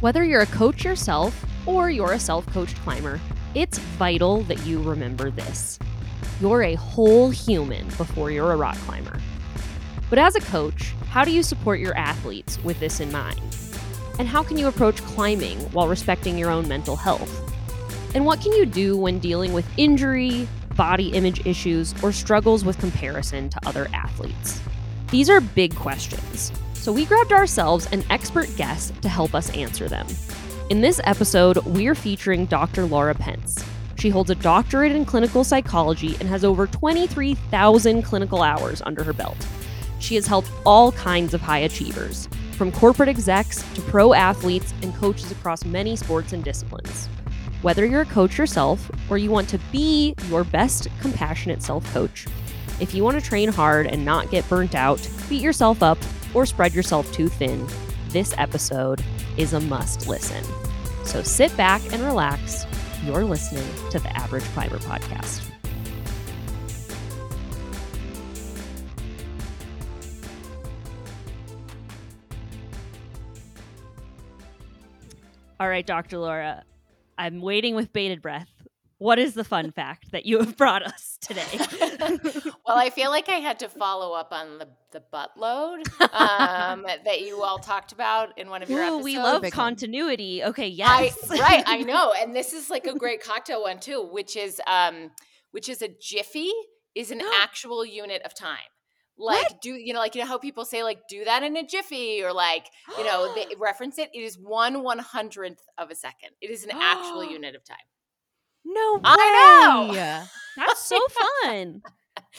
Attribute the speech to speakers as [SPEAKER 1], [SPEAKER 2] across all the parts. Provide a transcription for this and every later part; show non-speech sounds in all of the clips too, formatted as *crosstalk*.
[SPEAKER 1] Whether you're a coach yourself or you're a self coached climber, it's vital that you remember this. You're a whole human before you're a rock climber. But as a coach, how do you support your athletes with this in mind? And how can you approach climbing while respecting your own mental health? And what can you do when dealing with injury, body image issues, or struggles with comparison to other athletes? These are big questions, so we grabbed ourselves an expert guest to help us answer them. In this episode, we're featuring Dr. Lara Pence. She holds a doctorate in clinical psychology and has over 23,000 clinical hours under her belt. She has helped all kinds of high achievers, from corporate execs to pro athletes and coaches across many sports and disciplines. Whether you're a coach yourself or you want to be your best compassionate self coach, if you want to train hard and not get burnt out, beat yourself up, or spread yourself too thin, this episode is a must listen. So sit back and relax. You're listening to the Average Climber Podcast. All right, Dr. Lara, I'm waiting with bated breath. What is the fun fact that you have brought us today? *laughs*
[SPEAKER 2] well, I feel like I had to follow up on the the butt load um, *laughs* that you all talked about in one of your
[SPEAKER 1] Ooh,
[SPEAKER 2] episodes.
[SPEAKER 1] we love
[SPEAKER 3] Big one.
[SPEAKER 1] continuity. Okay,
[SPEAKER 2] I,
[SPEAKER 1] yes.
[SPEAKER 2] right, I *laughs* know, and this is like a great cocktail one too, which is um, which is a jiffy is an *gasps* actual unit of time. Like do you know like you know how people say like do that in a jiffy or like you know they *gasps* reference it. It is one one hundredth of a second. It is an actual *gasps* unit of time.
[SPEAKER 1] no way.
[SPEAKER 2] I know.
[SPEAKER 1] That's so fun.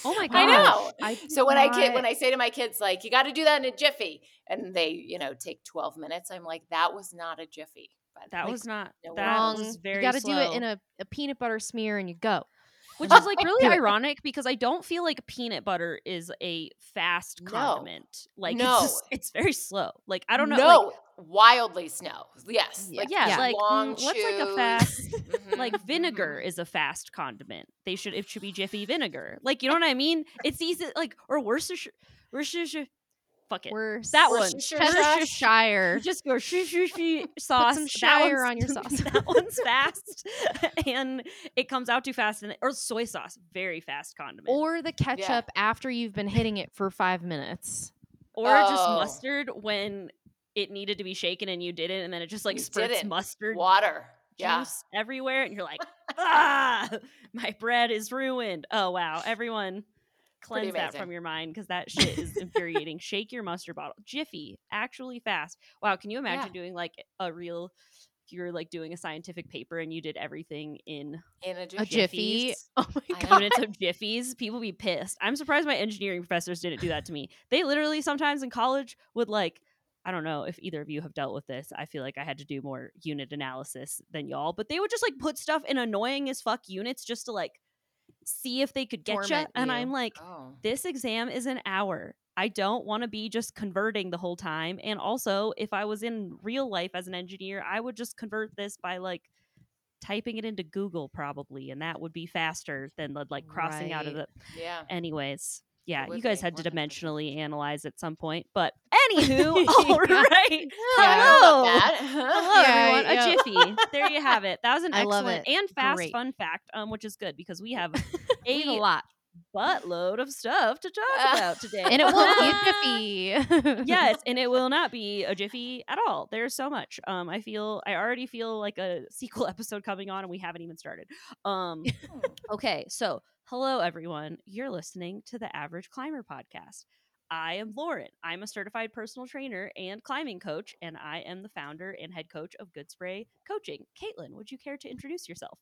[SPEAKER 1] Oh my god *laughs*
[SPEAKER 2] I know.
[SPEAKER 1] I
[SPEAKER 2] So when I kid when I say to my kids like you got to do that in a jiffy and they you know take 12 minutes I'm like that was not a jiffy. But
[SPEAKER 1] that
[SPEAKER 2] like,
[SPEAKER 1] was not
[SPEAKER 2] no
[SPEAKER 1] that
[SPEAKER 3] Wrong.
[SPEAKER 1] was very
[SPEAKER 3] you got to do it in a, a peanut butter smear and you go.
[SPEAKER 1] Which is like really *laughs* ironic because I don't feel like peanut butter is a fast
[SPEAKER 2] No.
[SPEAKER 1] condiment. Like
[SPEAKER 2] No.
[SPEAKER 1] it's just, it's very slow. Like I don't know.
[SPEAKER 2] No,
[SPEAKER 1] like,
[SPEAKER 2] wildly snow. Yes.
[SPEAKER 3] Yeah.
[SPEAKER 2] Like,
[SPEAKER 1] yeah, like
[SPEAKER 2] long
[SPEAKER 1] mm, what's like a fast
[SPEAKER 2] Mhm, *laughs*
[SPEAKER 1] like vinegar is a fast condiment. They should it should be Jiffy vinegar. Like you know what I mean? It's easy like or Worcestershire Worcestershire fuck it.
[SPEAKER 3] We're
[SPEAKER 1] That one.
[SPEAKER 2] Worcestershire sauce.
[SPEAKER 3] Worcestershire.
[SPEAKER 1] You just go shoo shoo *laughs* shoo sauce.
[SPEAKER 3] some Shire on your *laughs* sauce.
[SPEAKER 1] that one's *laughs* fast, and it comes out too fast. And or soy sauce, very fast condiment. Or,
[SPEAKER 3] Or the ketchup after you've been hitting it for five minutes.
[SPEAKER 1] Or just
[SPEAKER 2] Oh.
[SPEAKER 1] mustard when it needed to be shaken and you did it, and then it just like
[SPEAKER 2] You
[SPEAKER 1] spurts mustard
[SPEAKER 2] Water. Yeah.
[SPEAKER 1] juice everywhere, and you're like, ah, my bread is ruined. Oh wow, everyone. Cleanse that from your mind because that shit is infuriating. Shake your mustard bottle. Jiffy, actually fast. Wow, can you imagine doing like a real if you were like doing a scientific paper and you did everything in
[SPEAKER 2] In a
[SPEAKER 3] A
[SPEAKER 2] jiffy.
[SPEAKER 3] jiffy. Oh my god.
[SPEAKER 1] units of jiffies, people be pissed. I'm surprised my engineering professors didn't do that to me. They literally sometimes in college would like, I don't know if either of you have dealt with this. I feel like I had to do more unit analysis than y'all, but they would just like put stuff in annoying as fuck units just to like see if they could get you. And. I'm like,
[SPEAKER 2] Oh.
[SPEAKER 1] this exam is an hour. I don't want to be just converting the whole time. And also, if I was in real life as an engineer, I would just convert this by like typing it into Google probably, and that would be faster than like crossing out of the.
[SPEAKER 3] Right.
[SPEAKER 2] Yeah.
[SPEAKER 1] Anyways, yeah, you guys had to
[SPEAKER 2] 100%.
[SPEAKER 1] dimensionally analyze at some point, but *laughs* anywho, *laughs* all right.
[SPEAKER 2] Yeah, I know
[SPEAKER 1] Hello. *laughs* Hello,
[SPEAKER 3] Yeah,
[SPEAKER 1] everyone.
[SPEAKER 3] yeah.
[SPEAKER 1] A jiffy. There you have it. That was an
[SPEAKER 3] I
[SPEAKER 1] excellent and fast
[SPEAKER 3] Great.
[SPEAKER 1] fun fact, um, which is good because we have
[SPEAKER 3] a lot.
[SPEAKER 1] buttload of stuff to talk about today.
[SPEAKER 3] And it won't be a jiffy.
[SPEAKER 1] yes, and it will not be a jiffy at all. There's so much. Um, I feel I already feel like a sequel episode coming on, and we haven't even started. Um, okay, so hello everyone. You're listening to the Average Climber podcast. I am Lauren. I'm a certified personal trainer and climbing coach, and I am the founder and head coach of Good Spray Coaching. Caitlin, would you care to introduce yourself?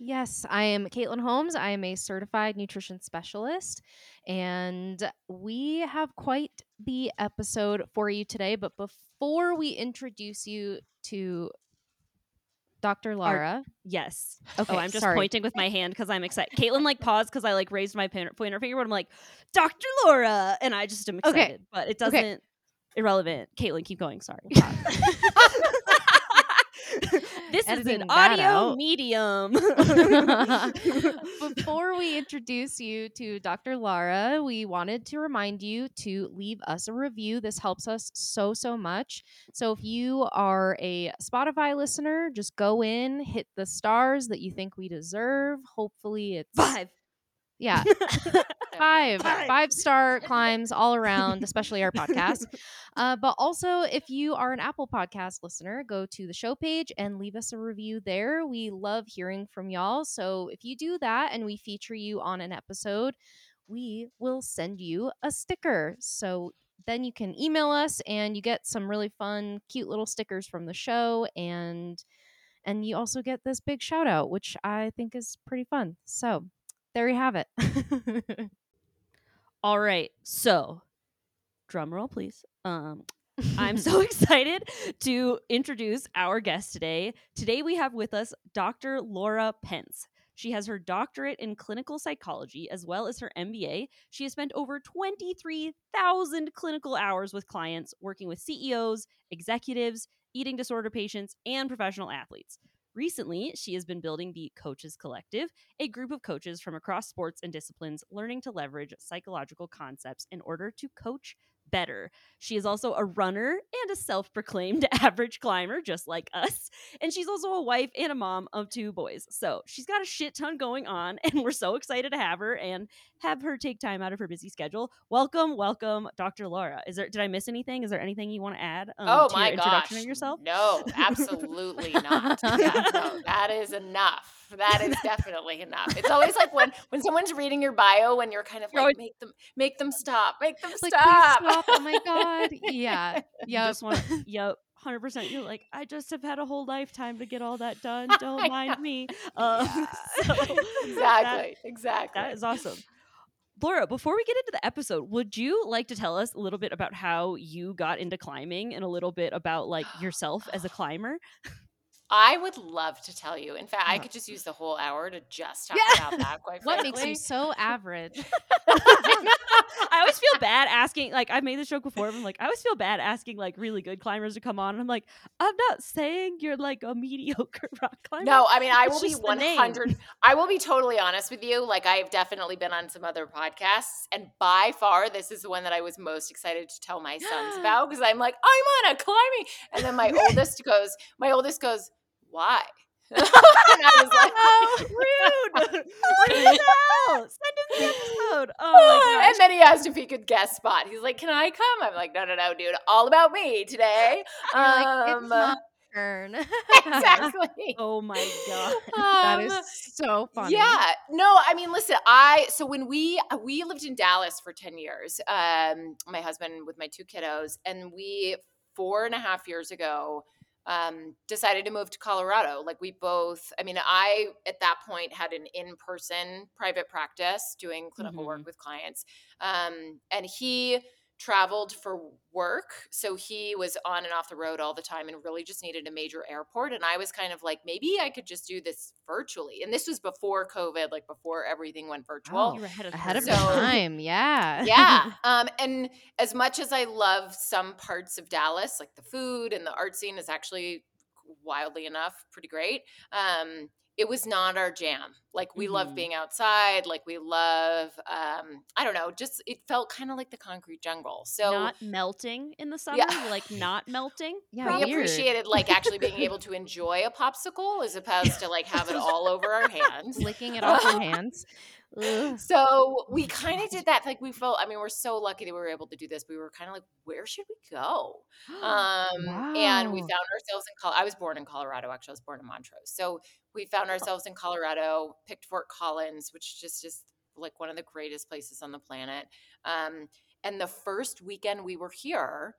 [SPEAKER 3] Yes, I am Caitlin Holmes. I am a certified nutrition specialist, and we have quite the episode for you today. But before we introduce you to Dr. Lara,
[SPEAKER 1] Yes.
[SPEAKER 3] Oh, okay,
[SPEAKER 1] oh, I'm just
[SPEAKER 3] sorry.
[SPEAKER 1] pointing with my hand because I'm excited. Caitlin like paused because I like raised my pin- pointer finger, but I'm like, Dr. Lara, and I just am
[SPEAKER 3] Okay.
[SPEAKER 1] excited. But it doesn't irrelevant. Caitlin, keep going. Sorry. *laughs* *laughs* This is an audio medium. *laughs* *laughs*
[SPEAKER 3] Before we introduce you to Dr. Lara, we wanted to remind you to leave us a review. This helps us so, so much. So if you are a Spotify listener, just go in, hit the stars that you think we deserve. Hopefully it's
[SPEAKER 1] Five.
[SPEAKER 3] Yeah, *laughs* five,
[SPEAKER 1] Five.
[SPEAKER 3] star climbs all around, *laughs* especially our podcast. Uh, but also, if you are an Apple Podcast listener, go to the show page and leave us a review there. We love hearing from y'all. So if you do that and we feature you on an episode, we will send you a sticker. So then you can email us and you get some really fun, cute little stickers from the show and and you also get this big shout out, which I think is pretty fun. So there you have it. *laughs*
[SPEAKER 1] All right. So, drum roll, please. Um, I'm *laughs* so *laughs* excited to introduce our guest today. Today we have with us Dr. Lara Pence. She has her doctorate in clinical psychology as well as her MBA. She has spent over 23,000 clinical hours with clients working with CEOs, executives, eating disorder patients, and professional athletes. Recently, she has been building the Coaches Collective, a group of coaches from across sports and disciplines learning to leverage psychological concepts in order to coach better. She is also a runner and a self proclaimed *laughs* average climber, just like us. And she's also a wife and a mom of two boys. So she's got a shit ton going on, *laughs* and we're so excited to have her and have her take time out of her busy schedule. Welcome, welcome, Dr. Lara. Is there did I miss anything? Is there anything you want to add um,
[SPEAKER 2] oh
[SPEAKER 1] to
[SPEAKER 2] my
[SPEAKER 1] your introduction
[SPEAKER 2] gosh.
[SPEAKER 1] of yourself?
[SPEAKER 2] No, absolutely not. Yeah, no, *laughs* that is enough. That is definitely enough. It's always like when when someone's reading your bio when you're kind of like make them make them stop, make them
[SPEAKER 3] like,
[SPEAKER 2] stop.
[SPEAKER 3] stop. Oh my God. Yeah. *laughs*
[SPEAKER 1] Just want *laughs* yep. Hundred percent. You're like, I just have had a whole lifetime to get all that done. Don't mind me. Um,
[SPEAKER 2] Yeah.
[SPEAKER 1] so that-
[SPEAKER 2] exactly. exactly.
[SPEAKER 1] That is awesome. Lara, before we get into the episode, would you like to tell us a little bit about how you got into climbing and a little bit about like yourself as a *sighs* climber?
[SPEAKER 2] I would love to tell you. In fact, I
[SPEAKER 1] Uh.
[SPEAKER 2] could just use the whole hour to just talk
[SPEAKER 1] Yeah.
[SPEAKER 2] about that. Quite *laughs*
[SPEAKER 3] What
[SPEAKER 2] frankly.
[SPEAKER 3] makes you so average? *laughs* *laughs*
[SPEAKER 1] I always feel bad asking, like, I've made this joke before. I'm like, I always feel bad asking, like, really good climbers to come on. And I'm like, I'm not saying you're like a mediocre rock climber.
[SPEAKER 2] No, I mean I
[SPEAKER 1] It's
[SPEAKER 2] will be
[SPEAKER 1] just the name.
[SPEAKER 2] 100 I will be totally honest with you. Like I've definitely been on some other podcasts and by far this is the one that I was most excited to tell my sons *gasps* about because I'm like I'm on a climbing and then my oldest goes my oldest goes why? *laughs* and I was *laughs* like
[SPEAKER 1] Oh, *laughs* rude. Out. Send us the episode. Oh my
[SPEAKER 2] and then he asked if he could guest spot. He's like, "Can I come?" I'm like, "No, no, no, dude. All about me today."
[SPEAKER 3] Like,
[SPEAKER 2] Um,
[SPEAKER 3] my turn.
[SPEAKER 2] exactly.
[SPEAKER 1] Oh my god.
[SPEAKER 3] that
[SPEAKER 2] Um,
[SPEAKER 3] is so funny.
[SPEAKER 2] Yeah. No, I mean, listen, I so when we uh, we lived in Dallas for 10 years, um, my husband with my two kiddos, and we four and a half years ago um decided to move to Colorado. Like we both, I mean, I at that point had an in-person private practice doing clinical work with clients. Um, and he traveled for work. So he was on and off the road all the time and really just needed a major airport. And I was kind of like, maybe I could just do this virtually. And this was before COVID, like before everything went virtual.
[SPEAKER 3] Wow.
[SPEAKER 1] You were ahead of,
[SPEAKER 3] Ahead of
[SPEAKER 1] the
[SPEAKER 2] So-
[SPEAKER 3] time. Yeah.
[SPEAKER 2] yeah. *laughs* Um, and as much as I love some parts of Dallas, like the food and the art scene is actually wildly enough pretty great. Um, it was not our jam. Like we love
[SPEAKER 1] Mhm.
[SPEAKER 2] being outside. Like we love, um, I don't know, just it felt kind of like the concrete jungle. So
[SPEAKER 1] not melting in the summer,
[SPEAKER 2] Yeah.
[SPEAKER 1] like not melting. *laughs*
[SPEAKER 3] Yeah,
[SPEAKER 2] we
[SPEAKER 3] weird.
[SPEAKER 2] appreciated like actually being able to *laughs* enjoy a popsicle as opposed to like have it *laughs* all over our hands.
[SPEAKER 3] Licking it off our hands. Ugh.
[SPEAKER 2] So we kind of did that. Like we felt, I mean, we're so lucky that we were able to do this. We were kind of like, where should we go? *gasps* Um, and we found ourselves in Col- I was born in Colorado. Actually, I was born in Montrose. So we found ourselves in Colorado, picked Fort Collins, which just is like one of the greatest places on the planet. Um, and the first weekend we were here,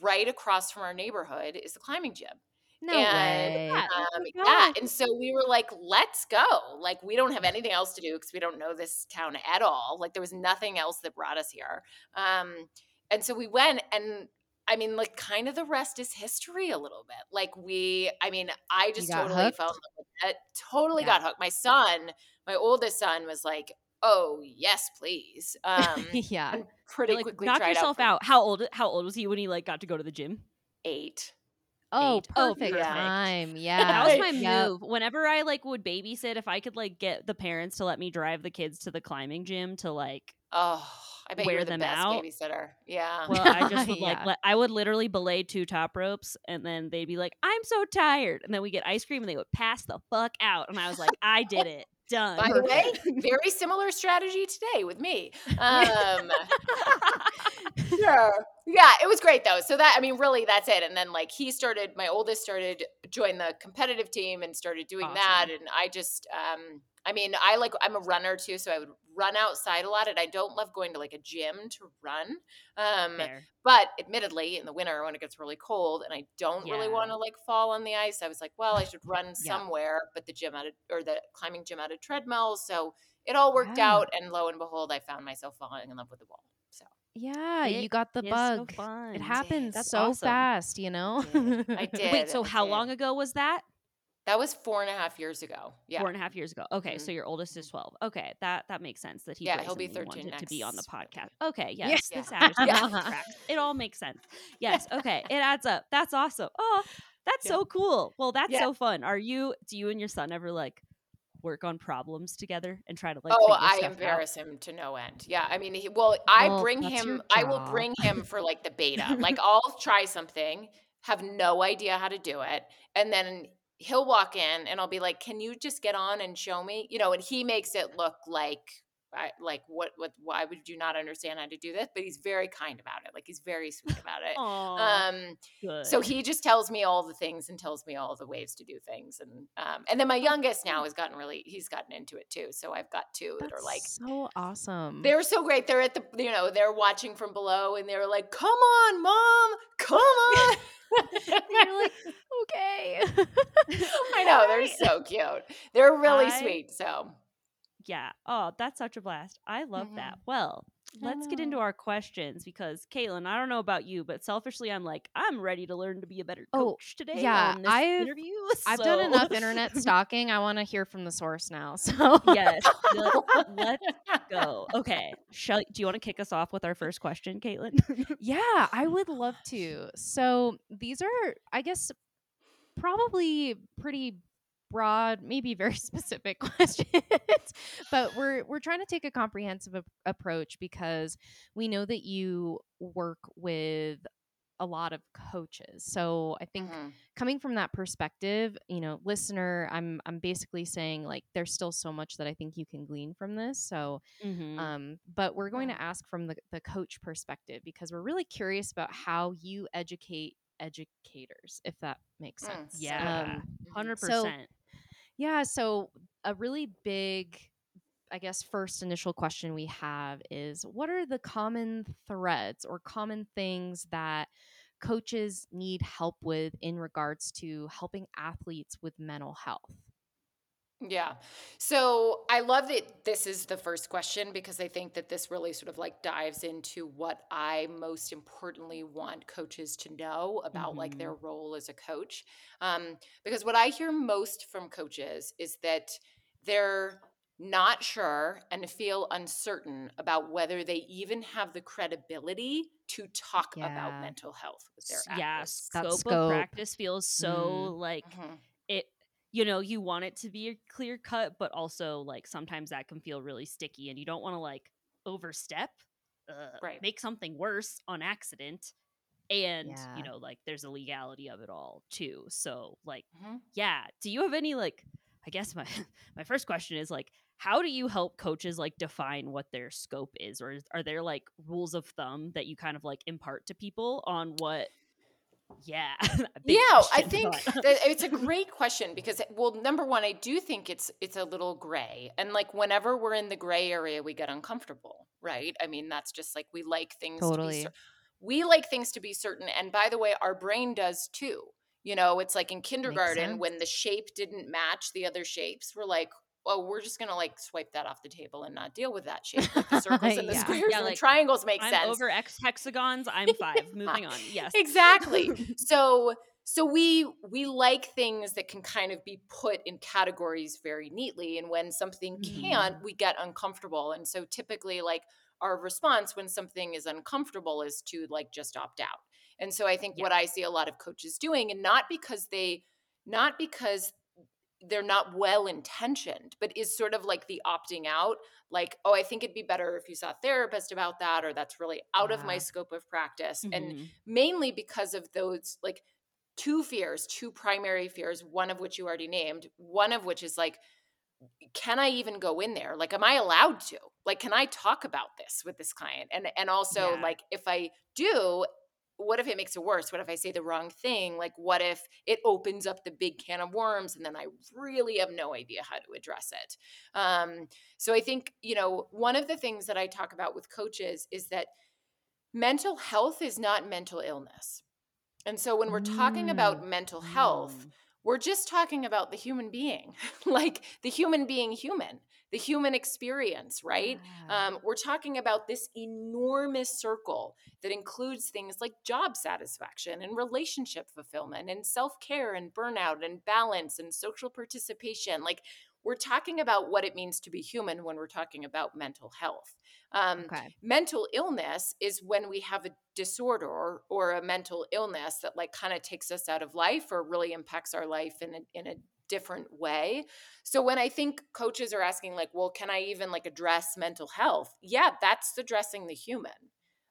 [SPEAKER 2] right across from our neighborhood is the climbing gym.
[SPEAKER 3] No
[SPEAKER 2] And,
[SPEAKER 3] way.
[SPEAKER 1] Yeah.
[SPEAKER 2] Um,
[SPEAKER 1] Oh
[SPEAKER 2] yeah, and so we were like, let's go. Like, we don't have anything else to do because we don't know this town at all. Like, there was nothing else that brought us here. Um, and so we went, and I mean, like, kind of the rest is history a little bit. Like, we, I mean, I just totally
[SPEAKER 3] hooked?
[SPEAKER 2] fell in love with it. Totally
[SPEAKER 3] Yeah.
[SPEAKER 2] got hooked. My son, my oldest son, was like, oh, yes, please. *laughs* Um,
[SPEAKER 3] yeah.
[SPEAKER 2] pretty
[SPEAKER 1] like
[SPEAKER 2] quickly
[SPEAKER 1] knock
[SPEAKER 2] tried
[SPEAKER 1] yourself
[SPEAKER 2] for
[SPEAKER 1] out. How old how old was he when he like got to go to the gym?
[SPEAKER 2] Eight.
[SPEAKER 3] Oh,
[SPEAKER 1] Eight. Oh,
[SPEAKER 3] perfect
[SPEAKER 2] yeah.
[SPEAKER 3] time. *laughs* Yeah.
[SPEAKER 1] That was my
[SPEAKER 3] Yep.
[SPEAKER 1] move. Whenever I like would babysit, if I could like get the parents to let me drive the kids to the climbing gym to like
[SPEAKER 2] Oh, I bet you
[SPEAKER 1] Wear
[SPEAKER 2] the
[SPEAKER 1] them
[SPEAKER 2] best
[SPEAKER 1] out.
[SPEAKER 2] babysitter. Yeah.
[SPEAKER 1] well, I just would *laughs* like
[SPEAKER 3] Yeah.
[SPEAKER 1] let, I would literally belay two top ropes and then they'd be like, I'm so tired. And then we get ice cream and they would pass the fuck out. And I was like, I did it. Done.
[SPEAKER 2] By the way, *laughs* very similar strategy today with me. *laughs* Um, sure. Yeah, it was great though. So that I mean, really, that's it. And then like he started, my oldest started join the competitive team and started doing that. And I just, um, I mean, I like I'm a runner too, so I would run outside a lot. And I don't love going to like a gym to run. Um,
[SPEAKER 1] Fair.
[SPEAKER 2] but admittedly, in the winter when it gets really cold and I don't really want to like fall on the ice, I was like, well, I should run
[SPEAKER 3] Yeah.
[SPEAKER 2] somewhere. But the gym had a, or the climbing gym had a treadmill, so it all worked
[SPEAKER 3] Yeah.
[SPEAKER 2] out. And lo and behold, I found myself falling in love with the wall. So
[SPEAKER 3] Yeah,
[SPEAKER 1] It
[SPEAKER 3] you got the bug.
[SPEAKER 1] so
[SPEAKER 3] it happens
[SPEAKER 1] That's
[SPEAKER 3] so
[SPEAKER 1] awesome.
[SPEAKER 3] fast, you know? *laughs*
[SPEAKER 2] did. I did.
[SPEAKER 1] Wait, so
[SPEAKER 2] I
[SPEAKER 1] how
[SPEAKER 2] did.
[SPEAKER 1] long ago was that?
[SPEAKER 2] That was four and a half years ago. Yeah.
[SPEAKER 1] Four and a half years ago. Okay,
[SPEAKER 2] Mhm.
[SPEAKER 1] so your oldest is twelve. Okay, that that makes sense that he
[SPEAKER 2] Yeah, he'll be 13
[SPEAKER 1] wanted to be on the podcast. Okay, yes,
[SPEAKER 2] Yeah.
[SPEAKER 1] this adds *laughs*
[SPEAKER 2] Yeah.
[SPEAKER 1] It all makes sense. *laughs* Yes, okay, it adds up. That's awesome. Oh, that's
[SPEAKER 2] Yeah.
[SPEAKER 1] so cool. Well, that's
[SPEAKER 2] Yeah.
[SPEAKER 1] so fun. Are you? Do you and your son ever like work on problems together and try to like?
[SPEAKER 2] oh, I
[SPEAKER 1] stuff out?
[SPEAKER 2] embarrass him to no end. Yeah, I mean, he, well, I
[SPEAKER 3] Well,
[SPEAKER 2] bring him. I will bring him for like the beta. like *laughs* I'll try something, have no idea how to do it, and then he'll walk in and I'll be like, "Can you just get on and show me?" You know, and he makes it look like. I, like what what why would you not understand how to do this but he's very kind about it like he's very sweet about it
[SPEAKER 1] Aw,
[SPEAKER 2] um
[SPEAKER 1] good.
[SPEAKER 2] so he just tells me all the things and tells me all the ways to do things and um and then my youngest now has gotten really he's gotten into it too so i've got two that are like
[SPEAKER 3] so awesome.
[SPEAKER 2] they're so great they're at the you know they're watching from below and they're like come on mom come on *laughs* *laughs* *laughs*
[SPEAKER 3] You're like, *laughs* okay. *laughs*
[SPEAKER 2] i know they're so cute they're really
[SPEAKER 1] I-
[SPEAKER 2] sweet so
[SPEAKER 1] yeah. Oh, that's such a blast. I love that. Mm-hmm.
[SPEAKER 2] Well,
[SPEAKER 1] let's get into our questions because Caitlin, I don't know about you, but selfishly, I'm like, I'm ready to learn to be a better
[SPEAKER 3] Oh,
[SPEAKER 1] coach today.
[SPEAKER 3] yeah,
[SPEAKER 1] on this
[SPEAKER 3] I've-
[SPEAKER 1] interview. *laughs*
[SPEAKER 3] I've done enough internet *laughs* stalking. I want to hear from the source now. *laughs* So
[SPEAKER 1] yes, let, let's go. Okay, shall do you want to kick us off with our first question, Caitlin?
[SPEAKER 3] Yeah, I would love to. So these are, I guess, probably pretty broad, maybe very *laughs* specific *laughs* questions, but we're we're trying to take a comprehensive ap- approach because we know that you work with a lot of coaches. So I think
[SPEAKER 2] Mhm.
[SPEAKER 3] coming from that perspective, you know, listener, I'm I'm basically saying like there's still so much that I think you can glean from this. So
[SPEAKER 1] Mhm.
[SPEAKER 3] um, but we're going
[SPEAKER 2] Yeah.
[SPEAKER 3] to ask from the, the coach perspective because we're really curious about how you educate educators, if that makes
[SPEAKER 2] Mm,
[SPEAKER 3] sense.
[SPEAKER 1] yeah,
[SPEAKER 3] Um,
[SPEAKER 1] hundred
[SPEAKER 3] so-
[SPEAKER 1] percent.
[SPEAKER 3] Yeah. So a really big, I guess, first initial question we have is what are the common threads or common things that coaches need help with in regards to helping athletes with mental health?
[SPEAKER 2] Yeah. So I love that this is the first question because I think that this really sort of like dives into what I most importantly want coaches to know about like their role as a coach. Um, because what I hear most from coaches is that they're not sure and feel uncertain about whether they even have the credibility to talk
[SPEAKER 3] Yeah.
[SPEAKER 2] about mental health with their
[SPEAKER 1] S- yeah,
[SPEAKER 2] athletes.
[SPEAKER 1] scope, of practice feels so like
[SPEAKER 2] Mhm.
[SPEAKER 1] You know, you want it to be a clear cut, but also like sometimes that can feel really sticky, and you don't want to like overstep, uh,
[SPEAKER 2] Right.
[SPEAKER 1] make something worse on accident. And
[SPEAKER 3] Yeah.
[SPEAKER 1] you know, like there's a legality of it all too. So, like,
[SPEAKER 2] Mhm.
[SPEAKER 1] yeah. Do you have any like? I guess my *laughs* my first question is like, how do you help coaches like define what their scope is, or is, are there like rules of thumb that you kind of like impart to people on what? Yeah. a *laughs* big
[SPEAKER 2] yeah i think that *laughs* it's a great question because well number one i do think it's it's a little gray and like whenever we're in the gray area we get uncomfortable right i mean that's just like we like things to be
[SPEAKER 3] Totally.
[SPEAKER 2] cer- we like things to be certain and by the way our brain does too you know it's like in kindergarten when the shape didn't match the other shapes we're like oh we're just gonna like swipe that off the table and not deal with that shape like the *laughs* circles and the
[SPEAKER 3] Yeah.
[SPEAKER 2] squares
[SPEAKER 1] Yeah,
[SPEAKER 2] and
[SPEAKER 1] like,
[SPEAKER 2] the triangles make
[SPEAKER 1] I'm
[SPEAKER 2] sense
[SPEAKER 1] over X hexagons. I'm five. *laughs* Moving on. Yes.
[SPEAKER 2] exactly *laughs* so so we we like things that can kind of be put in categories very neatly and when something can't
[SPEAKER 1] Mm-hmm.
[SPEAKER 2] we get uncomfortable and so typically like our response when something is uncomfortable is to like just opt out And so I think
[SPEAKER 1] Yeah.
[SPEAKER 2] what I see a lot of coaches doing, and not because they, not because they're not well intentioned, but is sort of like the opting out, like, oh, I think it'd be better if you saw a therapist about that, or that's really out of my scope of practice. And
[SPEAKER 1] Mhm.
[SPEAKER 2] mainly because of those like two fears, two primary fears, one of which you already named, one of which is like, can I even go in there? Like, am I allowed to? Like, can I talk about this with this client? And and also,
[SPEAKER 1] Yeah.
[SPEAKER 2] like, if I do, what if it makes it worse? What if I say the wrong thing? Like, what if it opens up the big can of worms and then I really have no idea how to address it? Um, so I think, you know, one of the things that I talk about with coaches is that mental health is not mental illness. And so when we're talking about mental health,
[SPEAKER 1] Mm.
[SPEAKER 2] We're just talking about the human being, *laughs* like the human being human, the human experience, right?
[SPEAKER 3] Yeah.
[SPEAKER 2] Um, we're talking about this enormous circle that includes things like job satisfaction and relationship fulfillment and self care and burnout and balance and social participation. Like, we're talking about what it means to be human when we're talking about mental health. Um,
[SPEAKER 3] okay.
[SPEAKER 2] mental illness is when we have a disorder or, or a mental illness that like kind of takes us out of life or really impacts our life in a, in a different way so when i think coaches are asking like well can i even like address mental health yeah that's addressing the human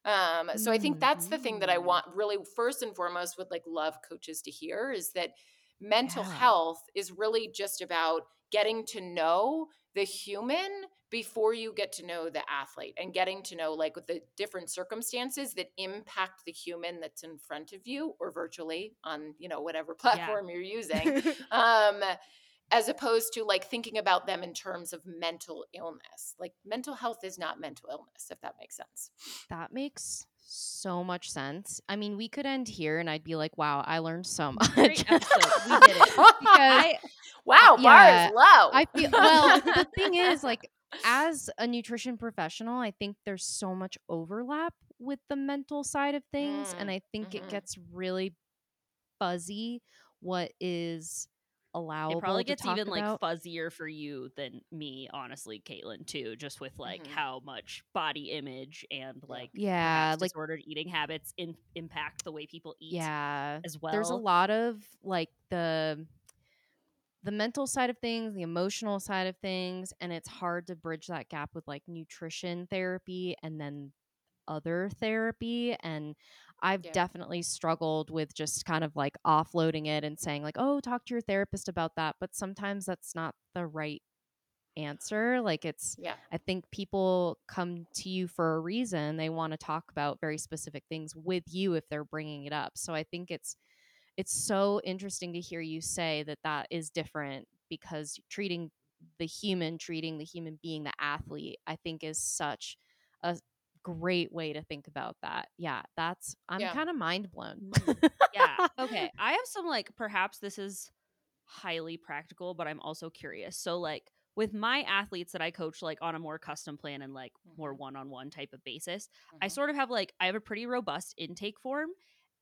[SPEAKER 2] um so i think that's the thing that i
[SPEAKER 1] Mhm.
[SPEAKER 2] want really first and foremost would like love coaches to hear is that mental
[SPEAKER 3] Yeah.
[SPEAKER 2] health is really just about getting to know the human before you get to know the athlete and getting to know like the different circumstances that impact the human that's in front of you or virtually on you know whatever *laughs* platform you're using *laughs* um as opposed to like thinking about them in terms of mental illness. Like mental health is not mental illness if that makes sense.
[SPEAKER 3] That makes so much sense. I mean, we could end here and I'd be like, wow, I learned so *laughs* much.
[SPEAKER 1] We did it.
[SPEAKER 3] because
[SPEAKER 1] I, *laughs*
[SPEAKER 2] wow
[SPEAKER 3] Uh,
[SPEAKER 2] bar is low
[SPEAKER 3] I feel well, the thing *laughs* is like as a nutrition professional, I think there's so much overlap with the mental side of things and
[SPEAKER 2] Mm,
[SPEAKER 3] I think
[SPEAKER 2] mhm.
[SPEAKER 3] it gets really fuzzy what is allowable
[SPEAKER 1] it probably gets even like fuzzier for you than me, honestly, Caitlin, too, just with like
[SPEAKER 2] Mhm.
[SPEAKER 1] how much body image and like
[SPEAKER 3] yeah, like
[SPEAKER 1] disordered eating habits in- impact the way people eat
[SPEAKER 3] yeah.
[SPEAKER 1] as well.
[SPEAKER 3] There's a lot of like the the mental side of things, the emotional side of things, and it's hard to bridge that gap with like nutrition therapy and then other therapy and I've
[SPEAKER 2] Yeah.
[SPEAKER 3] definitely struggled with just kind of like offloading it and saying like, "Oh, talk to your therapist about that." But sometimes that's not the right answer. Like it's
[SPEAKER 2] yeah
[SPEAKER 3] I think people come to you for a reason. They want to talk about very specific things with you if they're bringing it up. So I think it's it's so interesting to hear you say that that is different because treating the human, treating the human being, the athlete, I think is such a great way to think about that. Yeah, that's I'm
[SPEAKER 2] Yeah.
[SPEAKER 3] kind of mind blown.
[SPEAKER 1] Mm. yeah. Okay. *laughs* I have some like perhaps this is highly practical, but I'm also curious. So like with my athletes that I coach like on a more custom plan and like more
[SPEAKER 2] Mhm.
[SPEAKER 1] one-on-one type of basis, I
[SPEAKER 2] Mhm.
[SPEAKER 1] sort of have like I have a pretty robust intake form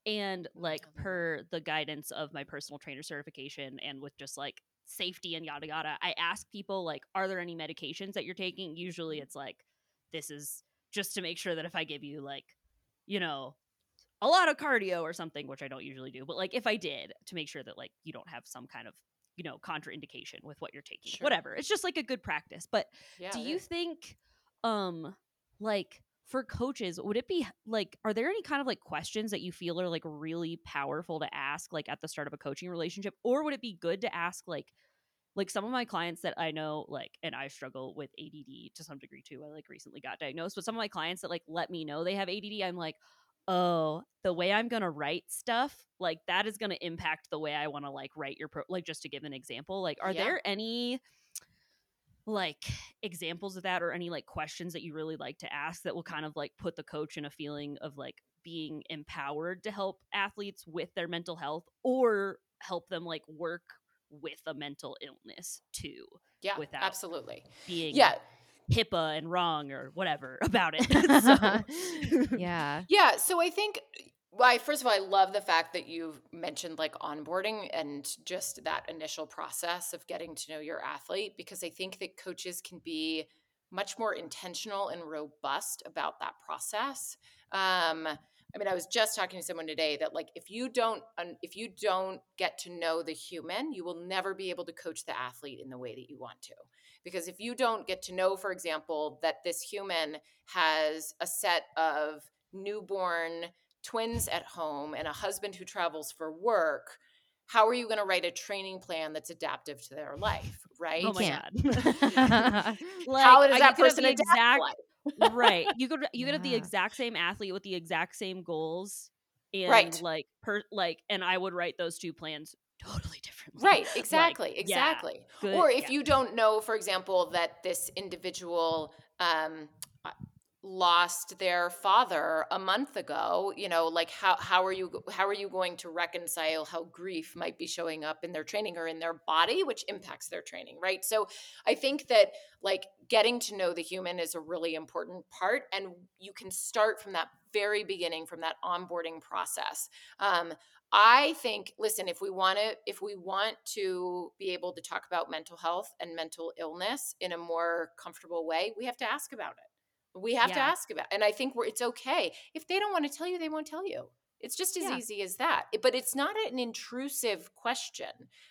[SPEAKER 1] and like
[SPEAKER 2] I
[SPEAKER 1] per the guidance of my personal trainer certification and with just like safety and yada yada, I ask people like are there any medications that you're taking? Usually it's like this is just to make sure that if I give you like you know a lot of cardio or something, which I don't usually do, but like if I did to make sure that like you don't have some kind of, you know, contraindication with what you're taking.
[SPEAKER 2] Sure.
[SPEAKER 1] Whatever. It's just like a good practice. But
[SPEAKER 2] yeah
[SPEAKER 1] do you
[SPEAKER 2] is.
[SPEAKER 1] think um like for coaches, would it be like are there any kind of like questions that you feel are like really powerful to ask like at the start of a coaching relationship or would it be good to ask like like some of my clients that I know, like, and I struggle with ADD to some degree too. I like recently got diagnosed, but some of my clients that like let me know they have ADD, I'm like, oh, the way I'm gonna write stuff, like that is gonna impact the way I want to like write your pro. Like, just to give an example, like, are
[SPEAKER 2] Yeah.
[SPEAKER 1] there any like examples of that or any like questions that you really like to ask that will kind of like put the coach in a feeling of like being empowered to help athletes with their mental health or help them like work with a mental illness too
[SPEAKER 2] yeah
[SPEAKER 1] without
[SPEAKER 2] absolutely
[SPEAKER 1] being
[SPEAKER 2] yeah
[SPEAKER 1] HIPAA and wrong or whatever *laughs* about it. *laughs* so,
[SPEAKER 3] yeah. *laughs*
[SPEAKER 2] Yeah, so I think well, I, first of all, I love the fact that you've mentioned like onboarding and just that initial process of getting to know your athlete because I think that coaches can be much more intentional and robust about that process. Um, I mean, I was just talking to someone today that like if you don't if you don't get to know the human, you will never be able to coach the athlete in the way that you want to. Because if you don't get to know, for example, that this human has a set of newborn twins at home and a husband who travels for work, how are you going to write a training plan that's adaptive to their life, oh right?
[SPEAKER 1] Oh my
[SPEAKER 3] Can't.
[SPEAKER 1] god. *laughs* *laughs* like,
[SPEAKER 2] how does that person adapt
[SPEAKER 1] exact
[SPEAKER 2] life?
[SPEAKER 1] Right. *laughs* You could you could have the exact same athlete with the exact same goals and
[SPEAKER 2] Right.
[SPEAKER 1] like per like and I would write those two plans totally differently.
[SPEAKER 2] Right, *laughs*
[SPEAKER 1] Like,
[SPEAKER 2] exactly,
[SPEAKER 1] yeah,
[SPEAKER 2] exactly.
[SPEAKER 1] good-
[SPEAKER 2] or if
[SPEAKER 1] yeah.
[SPEAKER 2] you don't know, for example, that this individual um, lost their father a month ago, you know, like how how are you how are you going to reconcile how grief might be showing up in their training or in their body, which impacts their training, right? So I think that like getting to know the human is a really important part, and you can start from that very beginning, from that onboarding process. Um, I think, listen, if we want to, if we want to be able to talk about mental health and mental illness in a more comfortable way, we have to ask about it. We have to ask about, and I think we're, it's okay if they don't want to tell you, they won't tell you. It's just as
[SPEAKER 1] Yeah.
[SPEAKER 2] easy as that. But it's not an intrusive question.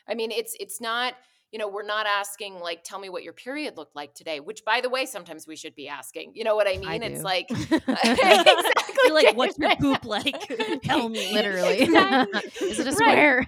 [SPEAKER 2] I mean, it's it's not. You know, we're not asking like, "Tell me what your period looked like today," which, by the way, sometimes we should be asking. You know what I mean? It's like *laughs* *laughs* exactly.
[SPEAKER 1] Like, what's your poop like? *laughs* Tell me.
[SPEAKER 3] Literally.
[SPEAKER 2] Exactly.
[SPEAKER 3] Is it a square?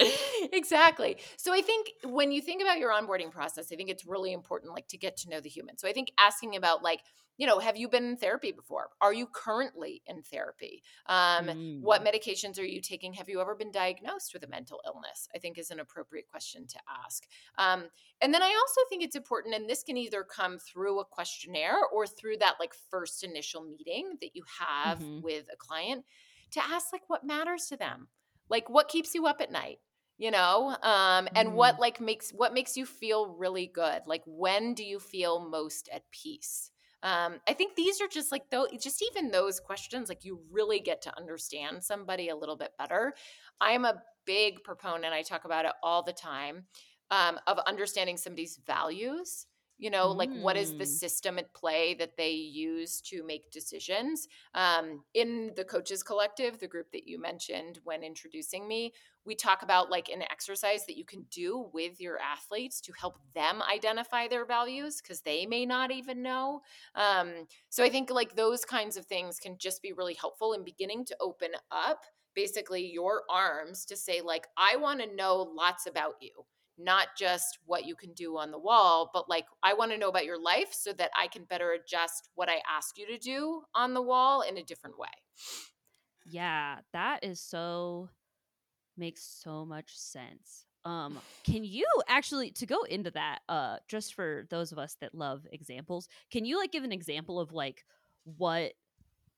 [SPEAKER 3] *laughs*
[SPEAKER 2] exactly. So I think when you think about your onboarding process, I think it's really important like to get to know the human. So I think asking about like, you know, have you been in therapy before? Are you currently in therapy? Um, What
[SPEAKER 1] Mm.
[SPEAKER 2] medications are you taking? Have you ever been diagnosed with a mental illness? I think is an appropriate question to ask. Um, and then I also think it's important, and this can either come through a questionnaire or through that like first initial meeting that you have
[SPEAKER 1] Mhm.
[SPEAKER 2] with a client to ask like what matters to them like what keeps you up at night you know um and what like makes what makes you feel really good? Like when do you feel most at peace? Um i think these are just like though just even those questions like you really get to understand somebody a little bit better. I'm a big proponent i talk about it all the time um, of understanding somebody's values you know like what is the
[SPEAKER 1] Mm.
[SPEAKER 2] system at play that they use to make decisions? Um, in the coaches collective the group that you mentioned when introducing me we talk about like an exercise that you can do with your athletes to help them identify their values because they may not even know. Um, so i think like those kinds of things can just be really helpful in beginning to open up basically your arms to say like i want to know lots about you not just what you can do on the wall, but like I want to know about your life so that I can better adjust what I ask you to do on the wall in a different way.
[SPEAKER 1] Yeah, that is so makes so much sense. Um, can you actually to go into that, uh, just for those of us that love examples, can you like give an example of like what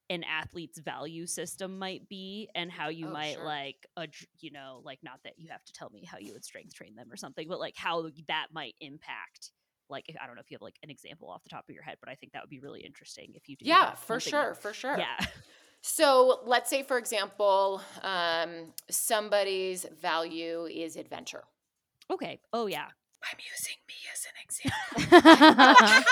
[SPEAKER 1] an athlete's value system might be and how you
[SPEAKER 2] Oh,
[SPEAKER 1] might
[SPEAKER 2] sure.
[SPEAKER 1] like ad- you know like not that you have to tell me how you would strength train them or something but like how that might impact like if, i don't know if you have like an example off the top of your head but i think that would be really interesting if you do
[SPEAKER 2] Yeah, for sure, for sure.
[SPEAKER 1] yeah *laughs*
[SPEAKER 2] So let's say, for example, um, somebody's value is adventure.
[SPEAKER 1] okay oh yeah
[SPEAKER 2] I'm using me as an example.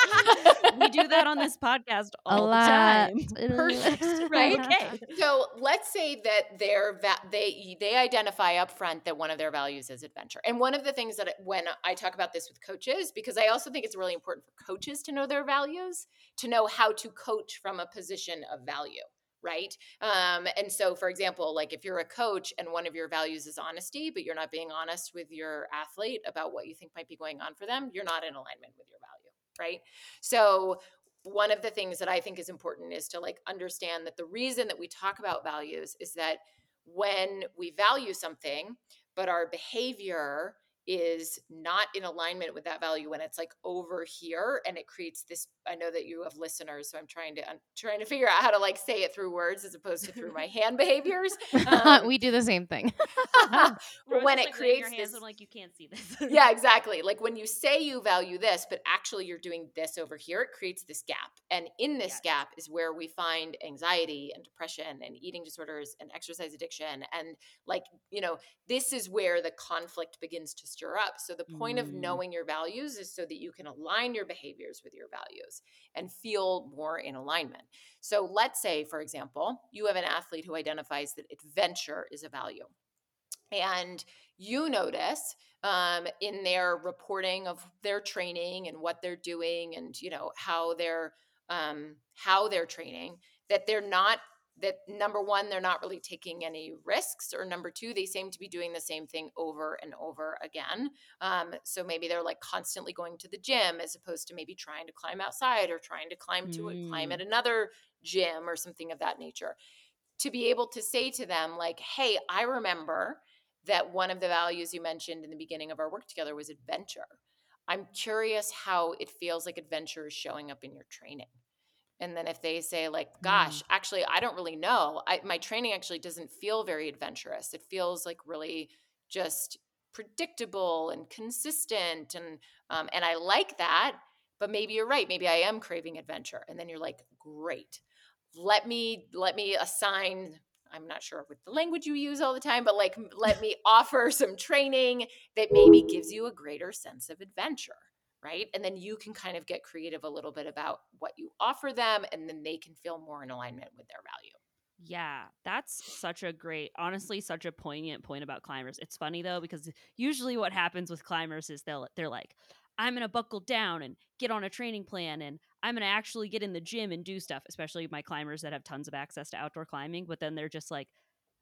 [SPEAKER 2] *laughs*
[SPEAKER 1] we do that on this *laughs* podcast
[SPEAKER 3] A
[SPEAKER 1] all the
[SPEAKER 3] lot.
[SPEAKER 1] time
[SPEAKER 2] Perfect, *laughs* right?
[SPEAKER 1] okay
[SPEAKER 2] So let's say that their va- they they identify up front that one of their values is adventure. And one of the things that when I talk about this with coaches, because I also think it's really important for coaches to know their values, to know how to coach from a position of value. Right. Um, and so, for example, like if you're a coach and one of your values is honesty, but you're not being honest with your athlete about what you think might be going on for them, you're not in alignment with your value. Right. So, one of the things that I think is important is to like understand that the reason that we talk about values is that when we value something, but our behavior is not in alignment with that value when it's like over here and it creates this i know that you have listeners so i'm trying to i'm trying to figure out how to like say it through words as opposed to through my hand behaviors *laughs* Um,
[SPEAKER 3] we do the same thing. *laughs* *laughs*
[SPEAKER 2] when it
[SPEAKER 1] like, waving your
[SPEAKER 2] creates
[SPEAKER 1] hands,
[SPEAKER 2] this
[SPEAKER 1] I'm like you can't see this
[SPEAKER 2] yeah, exactly. Like when you say you value this, but actually you're doing this over here, it creates this gap. And in this
[SPEAKER 1] Yes.
[SPEAKER 2] gap is where we find anxiety and depression and eating disorders and exercise addiction. And like, you know, this is where the conflict begins to stir up. So the point of
[SPEAKER 1] Mm.
[SPEAKER 2] knowing your values is so that you can align your behaviors with your values and feel more in alignment. So let's say, for example, you have an athlete who identifies that adventure is a value. And you notice um, in their reporting of their training and what they're doing and you know how they're um, how they're training that they're not that number one they're not really taking any risks or number two they seem to be doing the same thing over and over again. Um, so maybe they're like constantly going to the gym as opposed to maybe trying to climb outside or trying to climb to a, climb
[SPEAKER 1] Mm.
[SPEAKER 2] at another gym or something of that nature. To be able to say to them like hey i remember that one of the values you mentioned in the beginning of our work together was adventure. I'm curious how it feels like adventure is showing up in your training and then if they say like gosh actually i don't really know. I, my training actually doesn't feel very adventurous. It feels like really just predictable and consistent and um, and i like that but maybe you're right. Maybe i am craving adventure. And then you're like great. Let me let me assign i'm not sure what the language you use all the time but like let *laughs* me offer some training that maybe gives you a greater sense of adventure right and then you can kind of get creative a little bit about what you offer them and then they can feel more in alignment with their value
[SPEAKER 1] Yeah, that's such a great, honestly, such a poignant point about climbers. It's funny though because usually what happens with climbers is they'll they're like, I'm gonna buckle down and get on a training plan, and I'm gonna actually get in the gym and do stuff. Especially my climbers that have tons of access to outdoor climbing, but then they're just like,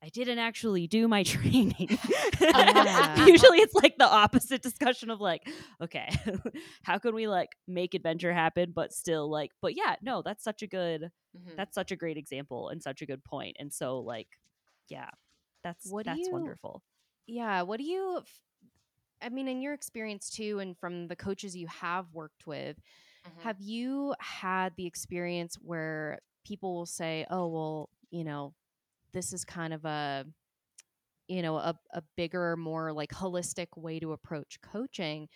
[SPEAKER 1] I didn't actually do my *laughs* training. *laughs*
[SPEAKER 3] Yeah.
[SPEAKER 1] Usually it's like the opposite discussion of like, okay, *laughs* how can we like make adventure happen, but still like, but yeah, no, that's such a good
[SPEAKER 2] Mhm.
[SPEAKER 1] that's such a great example and such a good point. and so like yeah that's
[SPEAKER 3] What
[SPEAKER 1] that's
[SPEAKER 3] you-
[SPEAKER 1] wonderful
[SPEAKER 3] Yeah. What do you, I mean, in your experience too, and from the coaches you have worked with,
[SPEAKER 2] Mhm.
[SPEAKER 3] have you had the experience where people will say, oh, well, you know, this is kind of a, you know, a, a bigger, more like holistic way to approach coaching?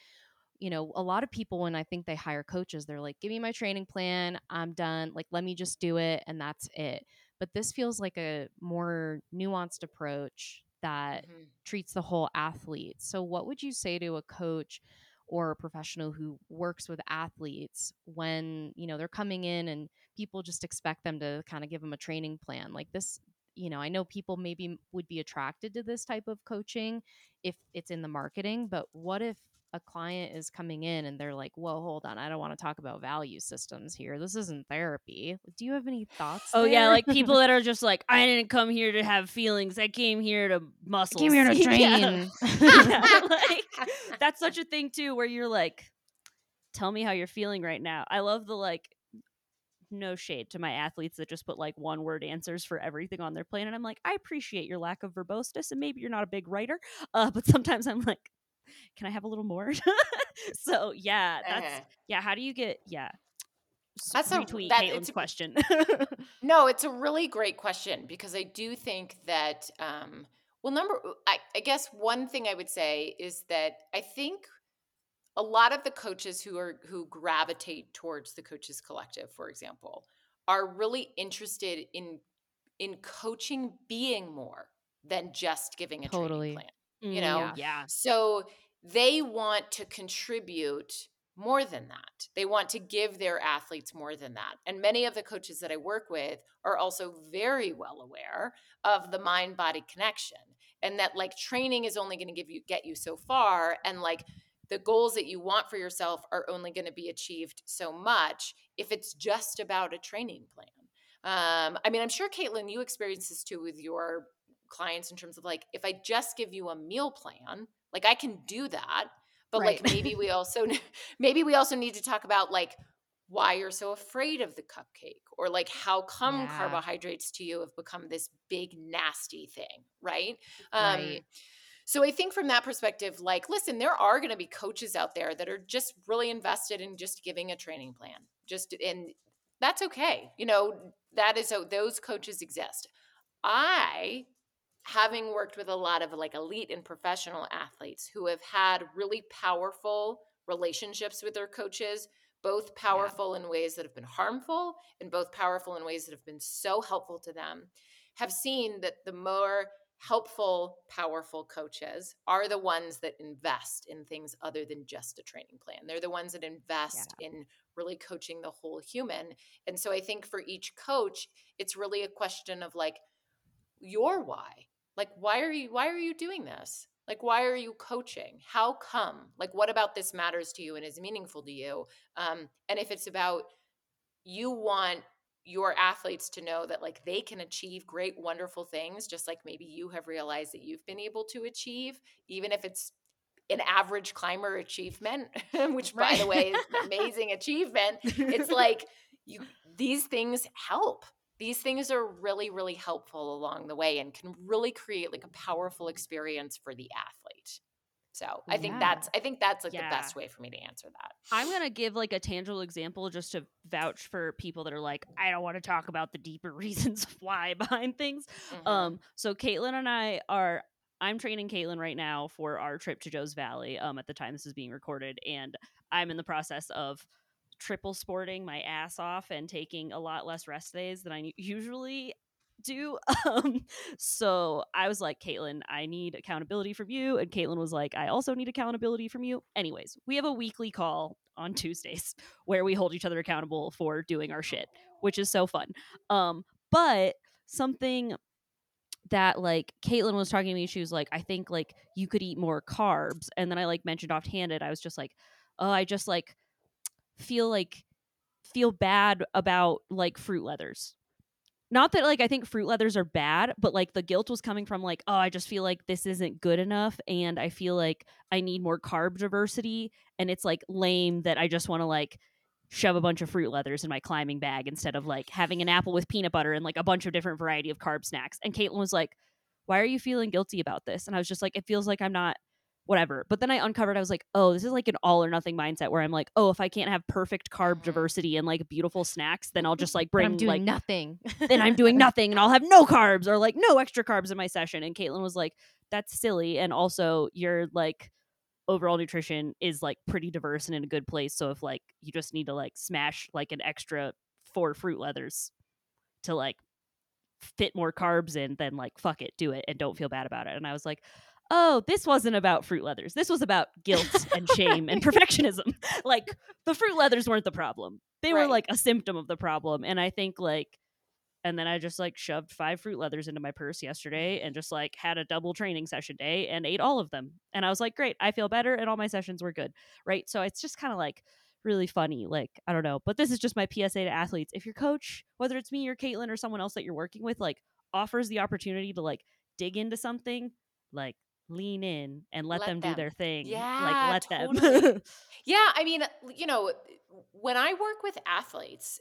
[SPEAKER 3] you know, a lot of people when I think they hire coaches, they're like, give me my training plan, I'm done. Like, let me just do it and that's it. But this feels like a more nuanced approach that
[SPEAKER 2] Mhm.
[SPEAKER 3] treats the whole athlete. So, what would you say to a coach or a professional who works with athletes when, you know, they're coming in and people just expect them to kind of give them a training plan? Like, this, you know, I know people maybe would be attracted to this type of coaching if it's in the marketing, but what if a client is coming in and they're like, "Whoa, hold on, I don't want to talk about value systems here. This isn't therapy." Do you have any thoughts?
[SPEAKER 1] oh yeah like people *laughs* that are just like i didn't come here to have feelings i came here to muscle
[SPEAKER 3] came here to *laughs*
[SPEAKER 1] Yeah.
[SPEAKER 3] train. *laughs*
[SPEAKER 1] Yeah, like, that's such a thing too where you're like tell me how you're feeling right now i love the like no shade to my athletes that just put like one word answers for everything on their plane. and i'm like i appreciate your lack of verboseness and maybe you're not a big writer uh, but sometimes i'm like can i have a little more *laughs* so yeah that's
[SPEAKER 2] Uh-huh.
[SPEAKER 1] yeah how do you get yeah
[SPEAKER 2] That's a-
[SPEAKER 1] retweet
[SPEAKER 2] that-
[SPEAKER 1] caitlin's
[SPEAKER 2] a-
[SPEAKER 1] question *laughs*
[SPEAKER 2] No, it's a really great question because I do think that, um, well, number, I, I guess one thing I would say is that I think a lot of the coaches who are who gravitate towards the coaches collective, for example, are really interested in in coaching being more than just giving a
[SPEAKER 3] Totally.
[SPEAKER 2] training plan. You
[SPEAKER 1] Mm,
[SPEAKER 2] know,
[SPEAKER 3] Yeah.
[SPEAKER 1] yeah
[SPEAKER 2] So they want to contribute more than that. They want to give their athletes more than that. And many of the coaches that I work with are also very well aware of the mind body connection and that like training is only going to give you get you so far and like the goals that you want for yourself are only going to be achieved so much if it's just about a training plan. Um, I mean, I'm sure Caitlin, you experience this too with your clients in terms of like, if I just give you a meal plan, like I can do that, but like maybe we also *laughs* maybe we also need to talk about like why you're so afraid of the cupcake or like how come
[SPEAKER 3] Yeah.
[SPEAKER 2] carbohydrates to you have become this big nasty thing, right?
[SPEAKER 3] Right.
[SPEAKER 2] So I think from that perspective, like, listen, there are going to be coaches out there that are just really invested in just giving a training plan. Just and that's okay. You know, that is how those coaches exist. I having worked with a lot of like elite and professional athletes who have had really powerful relationships with their coaches, both powerful in ways that have been harmful and both powerful in ways that have been so helpful to them, have seen that the more helpful, powerful coaches are the ones that invest in things other than just a training plan. They're the ones that invest yeah. in really coaching the whole human. And so I think for each coach, it's really a question of like your why. Like why are you why are you doing this? Like why are you coaching? How come? Like what about this matters to you and is meaningful to you? Um, and if it's about you want your athletes to know that like they can achieve great wonderful things just like maybe you have realized that you've been able to achieve even if it's an average climber achievement *laughs* which right. by the way is an *laughs* amazing achievement. It's *laughs* like you these things help. These things are really really helpful along the way and can really create like a powerful experience for the athlete so I think that's I think that's like yeah. the best way for me to answer that.
[SPEAKER 1] I'm gonna give like a tangible example just to vouch for people that are like, I don't want to talk about the deeper *laughs* reasons why behind things. Mm-hmm. Um, so Caitlin and I are I'm training Caitlin right now for our trip to Joe's Valley. Um, at the time this is being recorded, and I'm in the process of triple sporting my ass off and taking a lot less rest days than I usually do. *laughs* Um, so I was like, Caitlin, I need accountability from you. And Caitlin was like, I also need accountability from you. Anyways, we have a weekly call on *laughs* Tuesdays where we hold each other accountable for doing our shit, which is so fun. Um, but something that like Caitlin was talking to me, she was like, I think like you could eat more carbs. And then I like mentioned offhanded, I was just like, oh, I just like feel like feel bad about like fruit leathers not that like I think fruit leathers are bad, but like the guilt was coming from like, oh, I just feel like this isn't good enough and I feel like I need more carb diversity and it's like lame that I just want to like shove a bunch of fruit leathers in my climbing bag instead of like having an apple with peanut butter and like a bunch of different variety of carb snacks. And Caitlin was like, "Why are you feeling guilty about this?" And I was just like, "It feels like I'm not whatever. But then I uncovered, I was like, oh, this is like an all or nothing mindset where I'm like, oh, if I can't have perfect carb mm-hmm. diversity and like beautiful snacks, then I'll just *laughs* like bring like
[SPEAKER 3] nothing.
[SPEAKER 1] then I'm doing *laughs* nothing and I'll have no carbs or like no extra carbs in my session. And Caitlin was like, that's silly. And also your like overall nutrition is like pretty diverse and in a good place. So if like you just need to like smash like an extra four fruit leathers to like fit more carbs in, then like fuck it, do it and don't feel bad about it. And I was like, oh, this wasn't about fruit leathers. This was about guilt *laughs* and shame and perfectionism. *laughs* like the fruit leathers weren't the problem. They right. were like a symptom of the problem. And I think like and then I just like shoved five fruit leathers into my purse yesterday and just like had a double training session day and ate all of them. And I was like, great, I feel better and all my sessions were good. Right. So it's just kind of like really funny. Like, I don't know. But this is just my PSA to athletes. If your coach, whether it's me or Caitlin or someone else that you're working with, like offers the opportunity to like dig into something, like lean in and let, let them, them, do their thing.
[SPEAKER 2] Yeah,
[SPEAKER 1] like let
[SPEAKER 2] totally. them. *laughs* yeah, I mean, you know, when I work with athletes,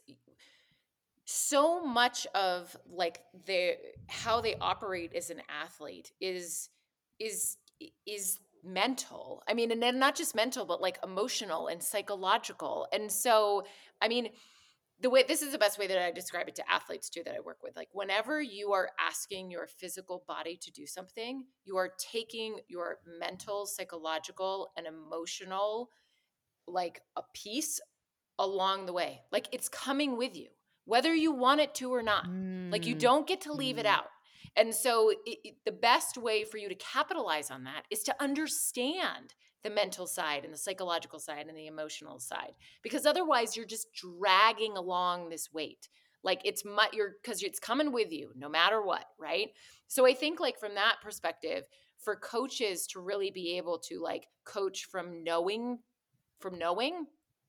[SPEAKER 2] so much of like their how they operate as an athlete is is is mental. I mean, and then not just mental, but like emotional and psychological. And so, I mean, the way this is the best way that I describe it to athletes too that I work with. Like whenever you are asking your physical body to do something, you are taking your mental, psychological, and emotional like a piece along the way. Like it's coming with you, whether you want it to or not. Mm. Like you mm, don't get to leave mm. it out. And so it, it, the best way for you to capitalize on that is to understand the mental side and the psychological side and the emotional side because otherwise you're just dragging along this weight. Like it's my you're because it's coming with you no matter what right? So i think like from that perspective for coaches to really be able to like coach from knowing from knowing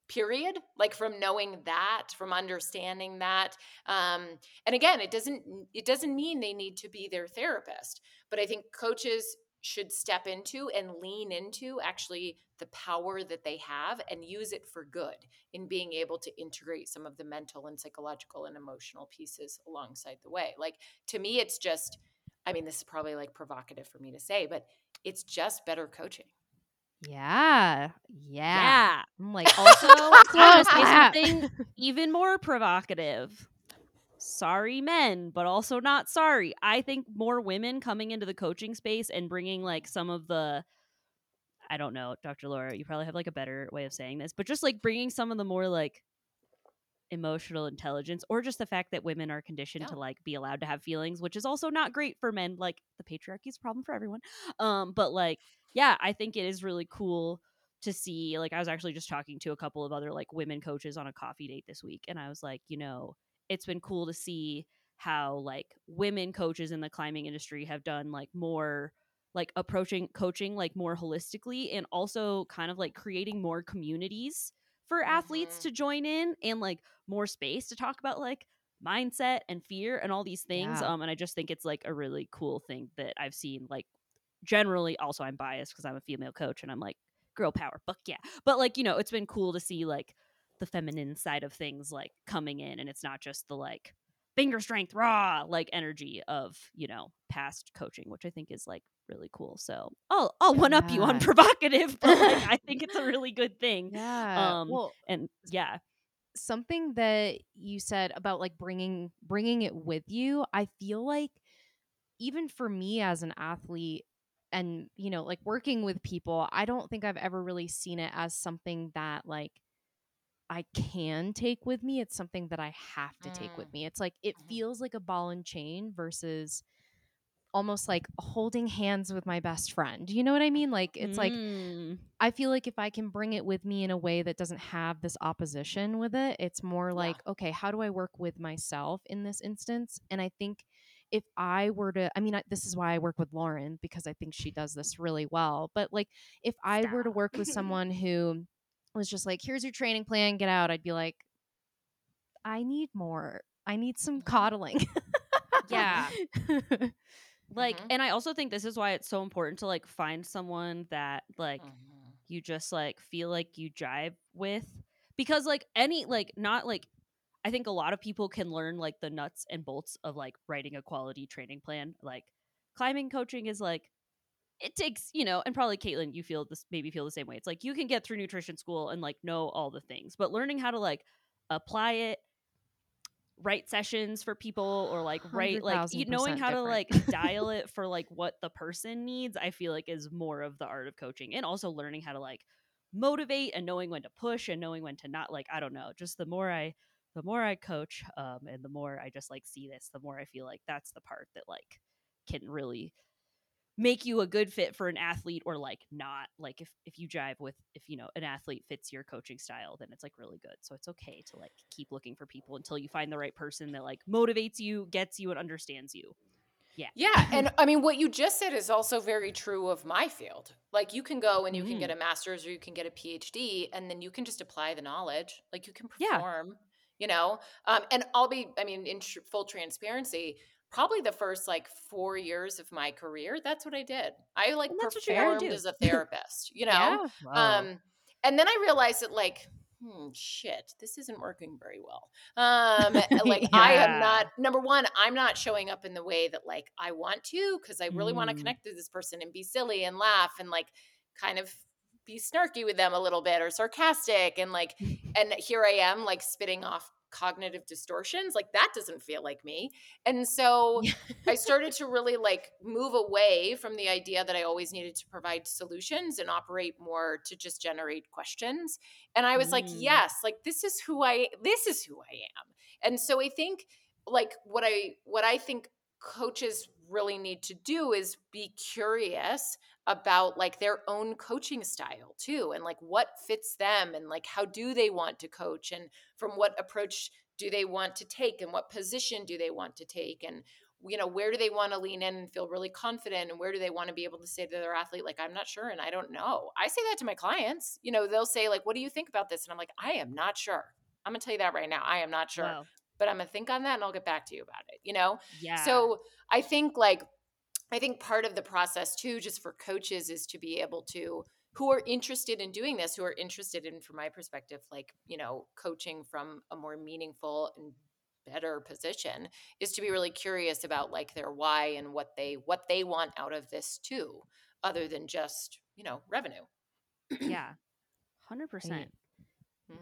[SPEAKER 2] period like from knowing that from understanding that um and again it doesn't it doesn't mean they need to be their therapist but i think coaches should step into and lean into actually the power that they have and use it for good in being able to integrate some of the mental and psychological and emotional pieces alongside the way. Like to me, it's just, I mean, this is probably like provocative for me to say, but it's just better coaching.
[SPEAKER 3] Yeah. Yeah.
[SPEAKER 1] Yeah. I'm like, also, I want to say *laughs* something even more provocative sorry men, but also not sorry. I think more women coming into the coaching space and bringing like some of the I don't know, Dr. Lara, you probably have like a better way of saying this, but just like bringing some of the more like emotional intelligence or just the fact that women are conditioned
[SPEAKER 2] Yeah.
[SPEAKER 1] to like be allowed to have feelings which is also not great for men like the patriarchy is a problem for everyone um but like yeah i think it is really cool to see like i was actually just talking to a couple of other like women coaches on a coffee date this week and i was like you know it's been cool to see how like women coaches in the climbing industry have done like more like approaching coaching like more holistically and also kind of like creating more communities for athletes
[SPEAKER 2] Mhm.
[SPEAKER 1] to join in and like more space to talk about like mindset and fear and all these things
[SPEAKER 3] Yeah.
[SPEAKER 1] um and i just think it's like a really cool thing that i've seen like generally also i'm biased because i'm a female coach and i'm like girl power fuck yeah but like you know it's been cool to see like the feminine side of things like coming in and it's not just the like finger strength raw like energy of you know past coaching which i think is like really cool. So i'll i'll one up you on *laughs* provocative *laughs* but like i think it's a really good thing.
[SPEAKER 3] Yeah.
[SPEAKER 1] um
[SPEAKER 3] well,
[SPEAKER 1] and yeah.
[SPEAKER 3] something that you said about like bringing bringing it with you, I feel like even for me as an athlete and you know like working with people, I don't think I've ever really seen it as something that like I can take with me. It's something that I have to take with
[SPEAKER 2] Mm.
[SPEAKER 3] me. It's like it
[SPEAKER 2] Mhm.
[SPEAKER 3] feels like a ball and chain versus almost like holding hands with my best friend. You know what I mean? Like it's like
[SPEAKER 1] Mm.
[SPEAKER 3] I feel like if I can bring it with me in a way that doesn't have this opposition with it, it's more
[SPEAKER 2] Yeah.
[SPEAKER 3] like, okay, how do I work with myself in this instance? And I think if I were to, I mean, I, this is why I work with Lauren because I think she does this really well. But like, if I were to work with *laughs* someone who was just like, here's your training plan, get out, I'd be like, I need more. I need some
[SPEAKER 2] Mhm.
[SPEAKER 3] coddling.
[SPEAKER 1] Yeah. *laughs* like
[SPEAKER 2] Mhm.
[SPEAKER 1] and i also think this is why it's so important to like find someone that like
[SPEAKER 2] Mhm.
[SPEAKER 1] you just like feel like you jive with because like any like not like i think a lot of people can learn like the nuts and bolts of like writing a quality training plan like climbing coaching is like it takes you know and probably caitlin you feel this maybe feel the same way. It's like you can get through nutrition school and like know all the things but learning how to like apply it write sessions for people or like write like you knowing how to like dial it for like what the person needs i feel like is more of the art of coaching and also learning how to like motivate and knowing when to push and knowing when to not like i don't know just the more i the more i coach um and the more i just like see this the more i feel like that's the part that like can really make you a good fit for an athlete or like not like if if you jive with if you know an athlete fits your coaching style then it's like really good so it's okay to like keep looking for people until you find the right person that like motivates you gets you and understands you yeah
[SPEAKER 2] Yeah, *laughs* and I mean what you just said is also very true of my field. Like you can go and you can get a master's or you can get a PhD and then you can just apply the knowledge. Like you can
[SPEAKER 1] Yeah.
[SPEAKER 2] perform, you know. Um and I'll be I mean in tr- full transparency, probably the first like 4 years of my career, that's what I did. I like
[SPEAKER 1] that's what you gotta
[SPEAKER 2] performed as a therapist, you *laughs* know.
[SPEAKER 3] Yeah.
[SPEAKER 2] Um and then I realized that like hmm, shit, this isn't working very well. Um, *laughs* like I am not number one, I'm not showing up in the way that like I want to because I really want to
[SPEAKER 1] Mm.
[SPEAKER 2] connect with this person and be silly and laugh and like kind of be snarky with them a little bit or sarcastic and like *laughs* and here I am like spitting off cognitive distortions like that doesn't feel like me and so I *laughs* started to really like move away from the idea that I always needed to provide solutions and operate more to just generate questions. And I was like,
[SPEAKER 1] Mm.
[SPEAKER 2] yes, like this is who I this is who I am. And so I think like what I what I think coaches really need to do is be curious about like their own coaching style too and like what fits them and like how do they want to coach and from what approach do they want to take and what position do they want to take and you know where do they want to lean in and feel really confident and where do they want to be able to say to their athlete like i'm not sure and i don't know. I say that to my clients you know they'll say like what do you think about this? And i'm like i am not sure. I'm gonna tell you that right now i am not sure. But i'm gonna think on that and i'll get back to you about it you know?
[SPEAKER 1] Yeah.
[SPEAKER 2] So i think like i think part of the process too just for coaches is to be able to who are interested in doing this who are interested in from my perspective like you know coaching from a more meaningful and better position is to be really curious about like their why and what they what they want out of this too other than just you know revenue. *clears throat*
[SPEAKER 1] Yeah. 100%
[SPEAKER 3] Right.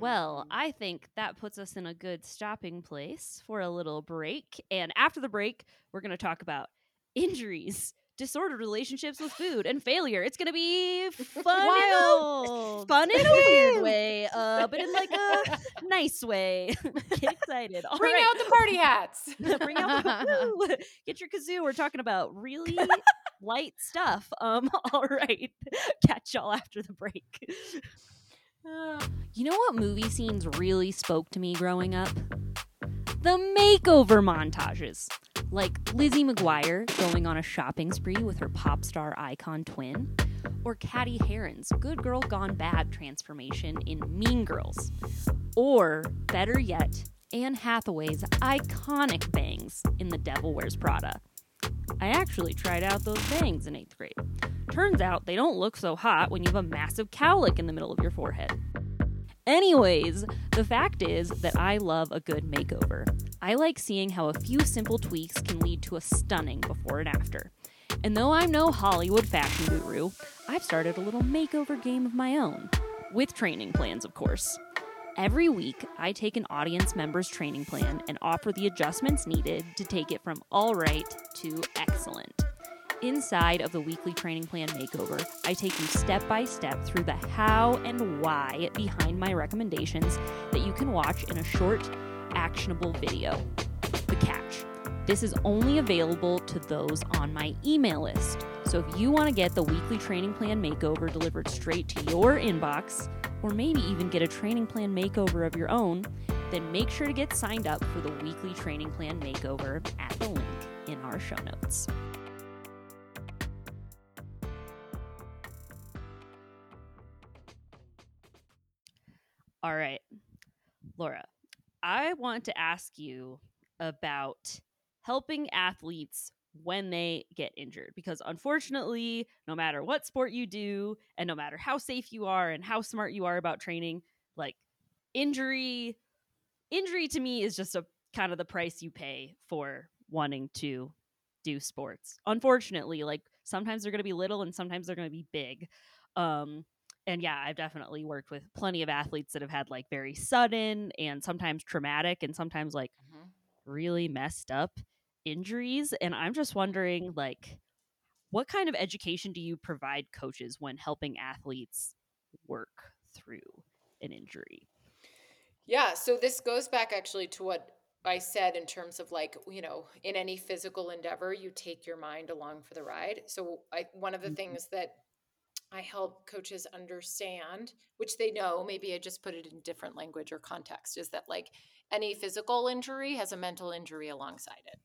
[SPEAKER 1] Well,
[SPEAKER 2] Mhm.
[SPEAKER 1] I think that puts us in a good stopping place for a little break. And after the break, we're going to talk about injuries, disordered relationships with food, and failure. It's going to be *laughs* fun, in a,
[SPEAKER 3] Wild.
[SPEAKER 1] fun in a weird *laughs* way, uh, but in like a *laughs* nice way. Get excited. All
[SPEAKER 2] Bring
[SPEAKER 1] right.
[SPEAKER 2] out the party hats.
[SPEAKER 1] Bring out the woo! Get your kazoo. We're talking about really light stuff. Um, all right. Catch y'all after the break. You know what movie scenes really spoke to me growing up? The makeover montages. Like Lizzie McGuire going on a shopping spree with her pop star icon twin, or Cady Heron's good girl gone bad transformation in Mean Girls, or better yet, Anne Hathaway's iconic bangs in The Devil Wears Prada. I actually tried out those bangs in eighth grade. Turns out they don't look so hot when you have a massive cowlick in the middle of your forehead. Anyways, the fact is that I love a good makeover. I like seeing how a few simple tweaks can lead to a stunning before and after. And though I'm no Hollywood fashion guru, I've started a little makeover game of my own. With training plans, of course. Every week, I take an audience member's training plan and offer the adjustments needed to take it from all right to excellent. Inside of the weekly training plan makeover, I take you step by step through the how and why behind my recommendations that you can watch in a short, actionable video. The catch this is only available to those on my email list. So if you want to get the weekly training plan makeover delivered straight to your inbox, or maybe even get a training plan makeover of your own, then make sure to get signed up for the weekly training plan makeover at the link in our show notes. All right, Lara, I want to ask you about helping athletes when they get injured because unfortunately no matter what sport you do and no matter how safe you are and how smart you are about training like injury injury to me is just a kind of the price you pay for wanting to do sports. Unfortunately like sometimes they're going to be little and sometimes they're going to be big. Um and yeah i've definitely worked with plenty of athletes that have had like very sudden and sometimes traumatic and sometimes like
[SPEAKER 2] Mhm.
[SPEAKER 1] really messed up injuries and i'm just wondering like what kind of education do you provide coaches when helping athletes work through an injury
[SPEAKER 2] Yeah, so this goes back actually to what I said in terms of like, you know, in any physical endeavor, you take your mind along for the ride. So I one of the
[SPEAKER 1] Mhm.
[SPEAKER 2] things that I help coaches understand, which they know, maybe I just put it in different language or context, is that like any physical injury has a mental injury alongside it.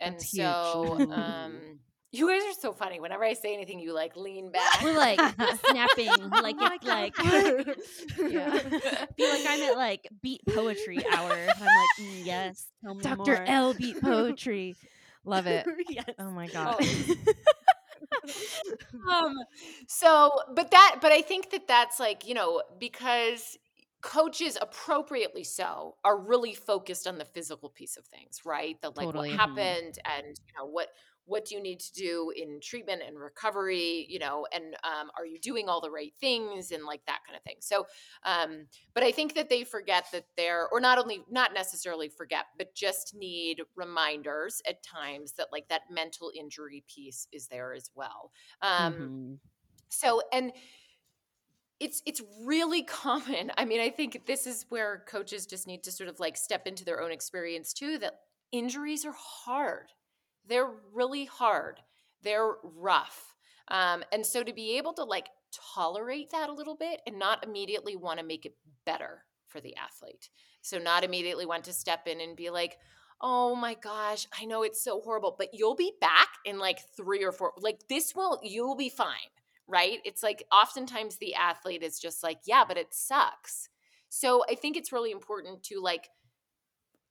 [SPEAKER 2] And so um *laughs* you guys are so funny. Whenever I say anything, you like lean back.
[SPEAKER 1] we're like snapping *laughs* like
[SPEAKER 3] Oh
[SPEAKER 1] it's like? *laughs*
[SPEAKER 3] Yeah.
[SPEAKER 1] feel like i'm at like beat poetry hour i'm like mm, yes tell me
[SPEAKER 3] Dr.
[SPEAKER 1] more.
[SPEAKER 3] L beat poetry. Love it.
[SPEAKER 1] yes.
[SPEAKER 3] Oh my god.
[SPEAKER 2] Um so but that but i think that that's like you know because coaches appropriately so are really focused on the physical piece of things right the like
[SPEAKER 3] Totally.
[SPEAKER 2] what
[SPEAKER 3] Mhm.
[SPEAKER 2] happened and you know what what do you need to do in treatment and recovery you know and um, are you doing all the right things and like that kind of thing. So um, but i think that they forget that they're or not only not necessarily forget but just need reminders at times that like that mental injury piece is there as well. Um,
[SPEAKER 1] Mhm.
[SPEAKER 2] so and it's it's really *laughs* common. I mean i think this is where coaches just need to sort of like step into their own experience too that injuries are hard they're really hard they're rough um, and so to be able to like tolerate that a little bit and not immediately want to make it better for the athlete so not immediately want to step in and be like oh my gosh i know it's so horrible but you'll be back in like three or four like this will you'll be fine right? It's like oftentimes the athlete is just like, yeah, but it sucks. So I think it's really important to like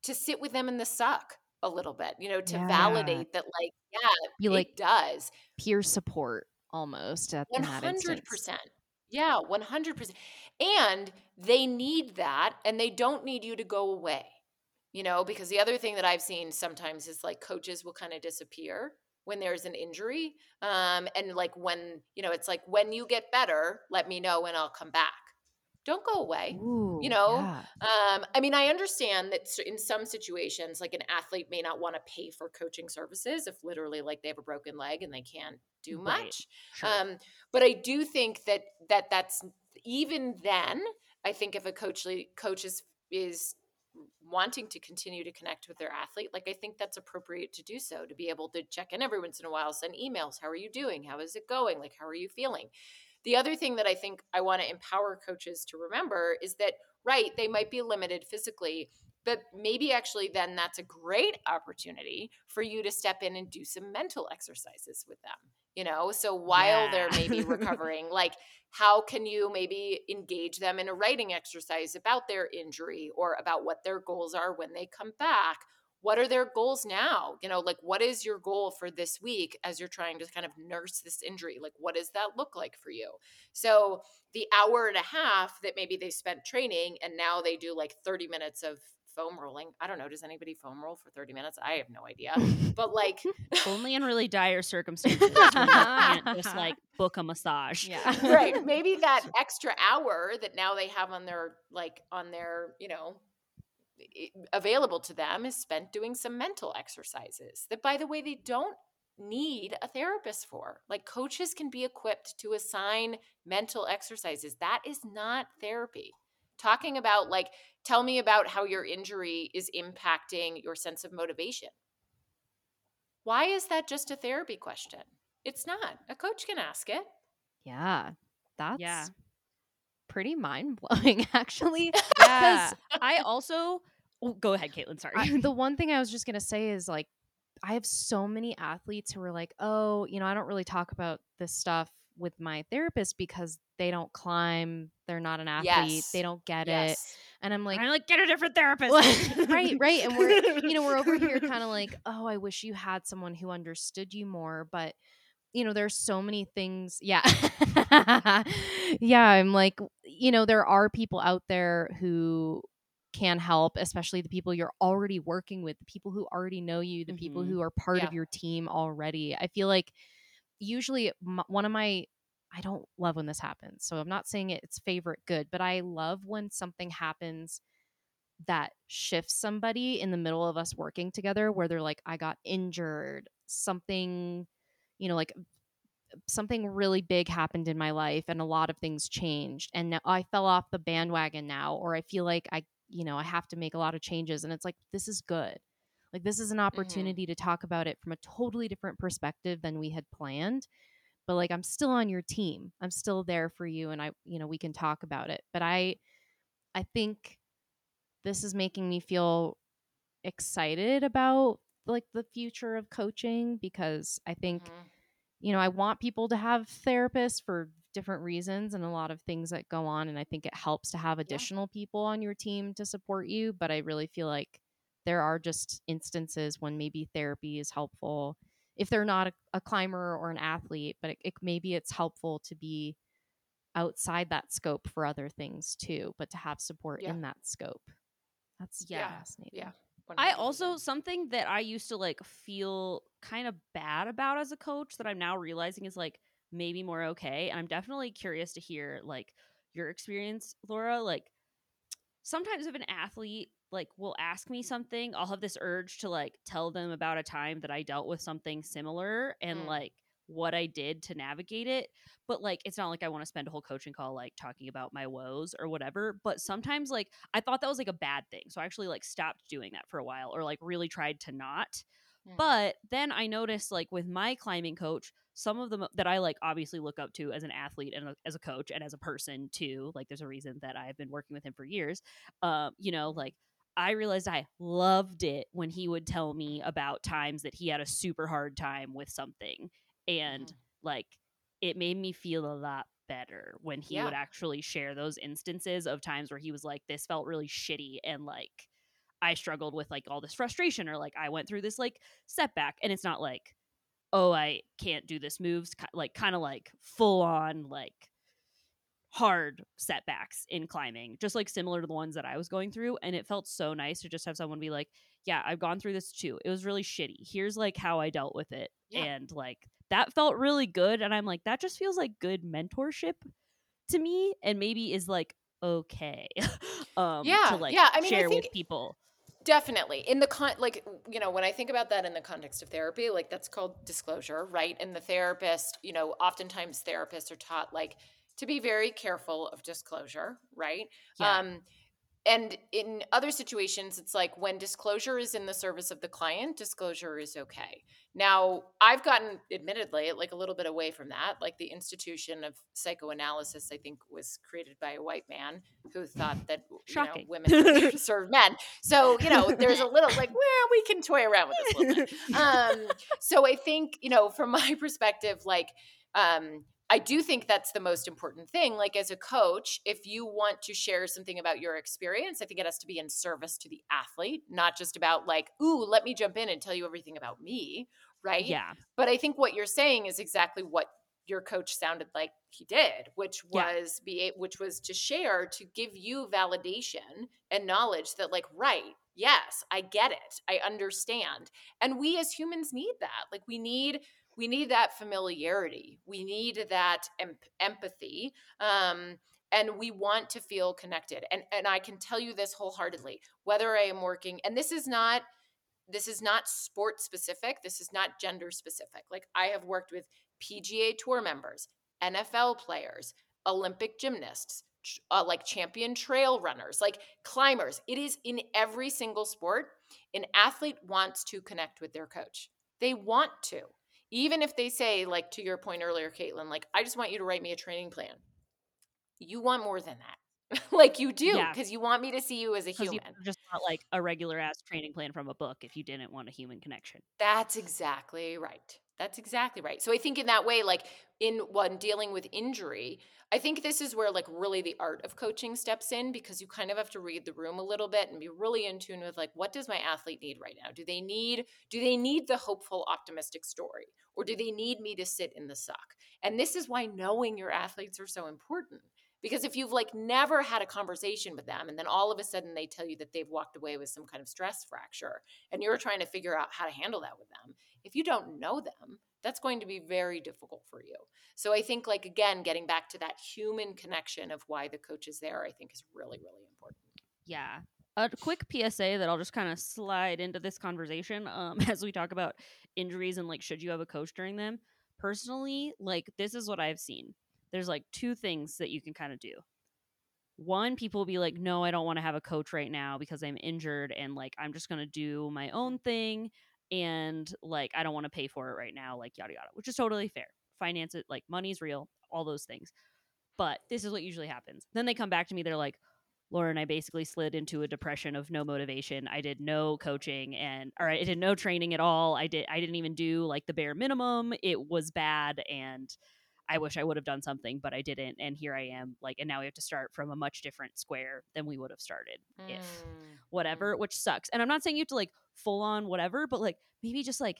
[SPEAKER 2] to sit with them in the suck a little bit, you know, to
[SPEAKER 3] Yeah.
[SPEAKER 2] validate that like, yeah, it
[SPEAKER 3] like
[SPEAKER 2] does.
[SPEAKER 3] peer support almost at that instance.
[SPEAKER 2] 100%. Yeah, 100%. And they need that and they don't need you to go away. You know, because the other thing that I've seen sometimes is like coaches will kind of disappear when there's an injury. Um, and like when, you know, it's like when you get better, let me know and I'll come back. Don't go away.
[SPEAKER 3] Ooh,
[SPEAKER 2] you know,
[SPEAKER 3] yeah.
[SPEAKER 2] Um, I mean, I understand that in some situations, like an athlete may not want to pay for coaching services if literally like they have a broken leg and they can't do
[SPEAKER 1] Right.
[SPEAKER 2] much.
[SPEAKER 1] Sure.
[SPEAKER 2] Um, but I do think that that that's even then. I think if a coach coach is is wanting to continue to connect with their athlete, like I think that's appropriate to do so, to be able to check in every once in a while, send emails. How are you doing? How is it going? Like, how are you feeling? The other thing that I think I want to empower coaches to remember is that, right, they might be limited physically, but maybe actually then that's a great opportunity for you to step in and do some mental exercises with them you know so while
[SPEAKER 1] Yeah.
[SPEAKER 2] they're maybe *laughs* recovering like how can you maybe engage them in a writing exercise about their injury or about what their goals are when they come back what are their goals now? You know like what is your goal for this week as you're trying to kind of nurse this injury? Like what does that look like for you? So the hour and a half that maybe they spent training and now they do like 30 minutes of foam rolling i don't know does anybody foam roll for 30 minutes? I have no idea. *laughs* But like
[SPEAKER 1] Only in really dire *laughs* circumstances when you can't just like book a massage.
[SPEAKER 3] Yeah.
[SPEAKER 2] right. *laughs* Maybe that extra hour that now they have on their like on their you know i- available to them is spent doing some mental exercises that by the way they don't need a therapist for like coaches can be equipped to assign mental exercises that is not therapy talking about like tell me about how your injury is impacting your sense of motivation why is that just a therapy question it's not a coach can ask it
[SPEAKER 3] Yeah. That's
[SPEAKER 1] Yeah.
[SPEAKER 3] pretty mind blowing, *laughs* actually.
[SPEAKER 1] Yeah. I also oh, go ahead, Caitlin. Sorry.
[SPEAKER 3] I, *laughs* the one thing I was just gonna say is like, I have so many athletes who are like, oh, you know, I don't really talk about this stuff with my therapist because they don't climb, they're not an athlete,
[SPEAKER 2] Yes.
[SPEAKER 3] they don't get it, and I'm like,
[SPEAKER 1] I'm like, get a different therapist. *laughs*
[SPEAKER 3] right, right, and we're you know we're over here *laughs* kind of like, oh, I wish you had someone who understood you more, but you know, there's so many things. Yeah, yeah, I'm like, you know, there are people out there who can help, especially the people you're already working with, the people who already know you, the people
[SPEAKER 1] Mhm.
[SPEAKER 3] who are part
[SPEAKER 2] Yeah.
[SPEAKER 3] of your team already. I feel like usually m- one of my I don't love when this happens. So I'm not saying it's favorite good, but I love when something happens that shifts somebody in the middle of us working together where they're like I got injured, something you know like something really big happened in my life and a lot of things changed and now I fell off the bandwagon now or I feel like I you know I have to make a lot of changes and it's like this is good. Like this is an opportunity to talk about it from a totally different perspective than we had planned. But like I'm still on your team. I'm still there for you and I you know we can talk about it. But I I think this is making me feel excited about like the future of coaching because I think
[SPEAKER 2] Mhm.
[SPEAKER 3] you know, I want people to have therapists for different reasons and a lot of things that go on. And I think it helps to have additional people on your team to support you. But I really feel like there are just instances when maybe therapy is helpful if they're not a, a climber or an athlete, but it, it, maybe it's helpful to be outside that scope for other things too, but to have support
[SPEAKER 2] Yeah.
[SPEAKER 3] in that scope. That's
[SPEAKER 1] Yeah.
[SPEAKER 3] fascinating.
[SPEAKER 2] Yeah.
[SPEAKER 1] I
[SPEAKER 2] 100%.
[SPEAKER 1] also something that I used to like feel kind of bad about as a coach that I'm now realizing is like maybe more okay. And I'm definitely curious to hear like your experience, Lara. Like sometimes if an athlete like will ask me something, I'll have this urge to like tell them about a time that I dealt with something similar and
[SPEAKER 2] Mm.
[SPEAKER 1] like what I did to navigate it. But like it's not like I want to spend a whole coaching call like talking about my woes or whatever. But sometimes like I thought that was like a bad thing. So I actually like stopped doing that for a while or like really tried to not.
[SPEAKER 2] Mm.
[SPEAKER 1] But then I noticed like with my climbing coach, some of them that I like obviously look up to as an athlete and a- as a coach and as a person too. Like there's a reason that I've been working with him for years. Um, you know, like I realized I loved it when he would tell me about times that he had a super hard time with something and
[SPEAKER 2] Mhm.
[SPEAKER 1] like it made me feel a lot better when he would actually share those instances of times where he was like this felt really shitty and like I struggled with like all this frustration or like I went through this like setback and it's not like oh I can't do this moves like kind of like full on like hard setbacks in climbing just like similar to the ones that I was going through and it felt so nice to just have someone be like yeah I've gone through this too. It was really shitty. Here's like how I dealt with it
[SPEAKER 2] Yeah.
[SPEAKER 1] and like that felt really good and I'm like that just feels like good mentorship to me and maybe is like okay *laughs* um
[SPEAKER 2] Yeah,
[SPEAKER 1] to like
[SPEAKER 2] yeah, I mean, I
[SPEAKER 1] share with people
[SPEAKER 2] Definitely. In the con like you know, when I think about that in the context of therapy, like that's called disclosure, right? And the therapist, you know, oftentimes therapists are taught like to be very careful of disclosure, right?
[SPEAKER 1] Yeah.
[SPEAKER 2] Um and in other situations it's like when disclosure is in the service of the client disclosure is okay. Now i've gotten admittedly like a little bit away from that like the institution of psychoanalysis i think was created by a white man who thought that you know, women *laughs* serve men. So you know there's a little like well we can toy around with this a little bit. *laughs* Um, so i think you know from my *laughs* perspective like um, I do think that's the most important thing. Like, as a coach, if you want to share something about your experience, I think it has to be in service to the athlete, not just about, like, ooh, let me jump in and tell you everything about me. Right.
[SPEAKER 1] Yeah.
[SPEAKER 2] But I think what you're saying is exactly what your coach sounded like he did, which
[SPEAKER 1] Yeah.
[SPEAKER 2] was be which was to share to give you validation and knowledge that like right, yes, I get it. I understand. And we as humans need that. Like we need we need that familiarity. We need that em- empathy. Um and we want to feel connected. And and I can tell you this wholeheartedly, whether I am working and this is not this is not sport specific. This is not gender specific. Like I have worked with PGA Tour members, NFL players, Olympic gymnasts, uh, like champion trail runners, like climbers. It is in every single sport. An athlete wants to connect with their coach. They want to. Even if they say, like to your point earlier, Caitlin, like, I just want you to write me a training plan. You want more than that. *laughs* like you do,
[SPEAKER 1] Yeah.
[SPEAKER 2] because you want me to see you as a human.
[SPEAKER 1] just not like a regular ass training plan from a book if you didn't want a human connection.
[SPEAKER 2] That's exactly right. That's exactly right. So I think in that way, like in one dealing with injury, I think this is where like really the art of coaching steps in because you kind of have to read the room a little bit and be really in tune with like what does my athlete need right now? Do they need do they need the hopeful optimistic story or do they need me to sit in the suck? And this is why knowing your athletes are so important. Because if you've like never had a conversation with them and then all of a sudden they tell you that they've walked away with some kind of stress fracture and you're trying to figure out how to handle that with them, if you don't know them, that's going to be very difficult for you. So I think like again getting back to that human connection of why the coach is there, I think is really really important.
[SPEAKER 1] Yeah. A quick PSA that I'll just kind of slide into this conversation um, *laughs* as we talk about injuries and like should you have a coach during them. Personally, like this is what I've seen. There's like two things that you can kind of do. One, people will be like, no, I don't want to have a coach right now because I'm injured and like I'm just going to do my own thing and like I don't want to pay for it right now, like yada yada, which is totally fair. Finance it, like money's real, all those things. But this is what usually happens. Then they come back to me, they're like, Lauren, I basically slid into a depression of no motivation. I did no coaching and or I did no training at all. I did I didn't even do like the bare minimum. It was bad and I wish I would have done something, but I didn't. And here I am, like, and now we have to start from a much different square than we would have started if
[SPEAKER 2] Mm,
[SPEAKER 1] whatever, which sucks. And I'm not saying you have to like full on whatever, but like maybe just like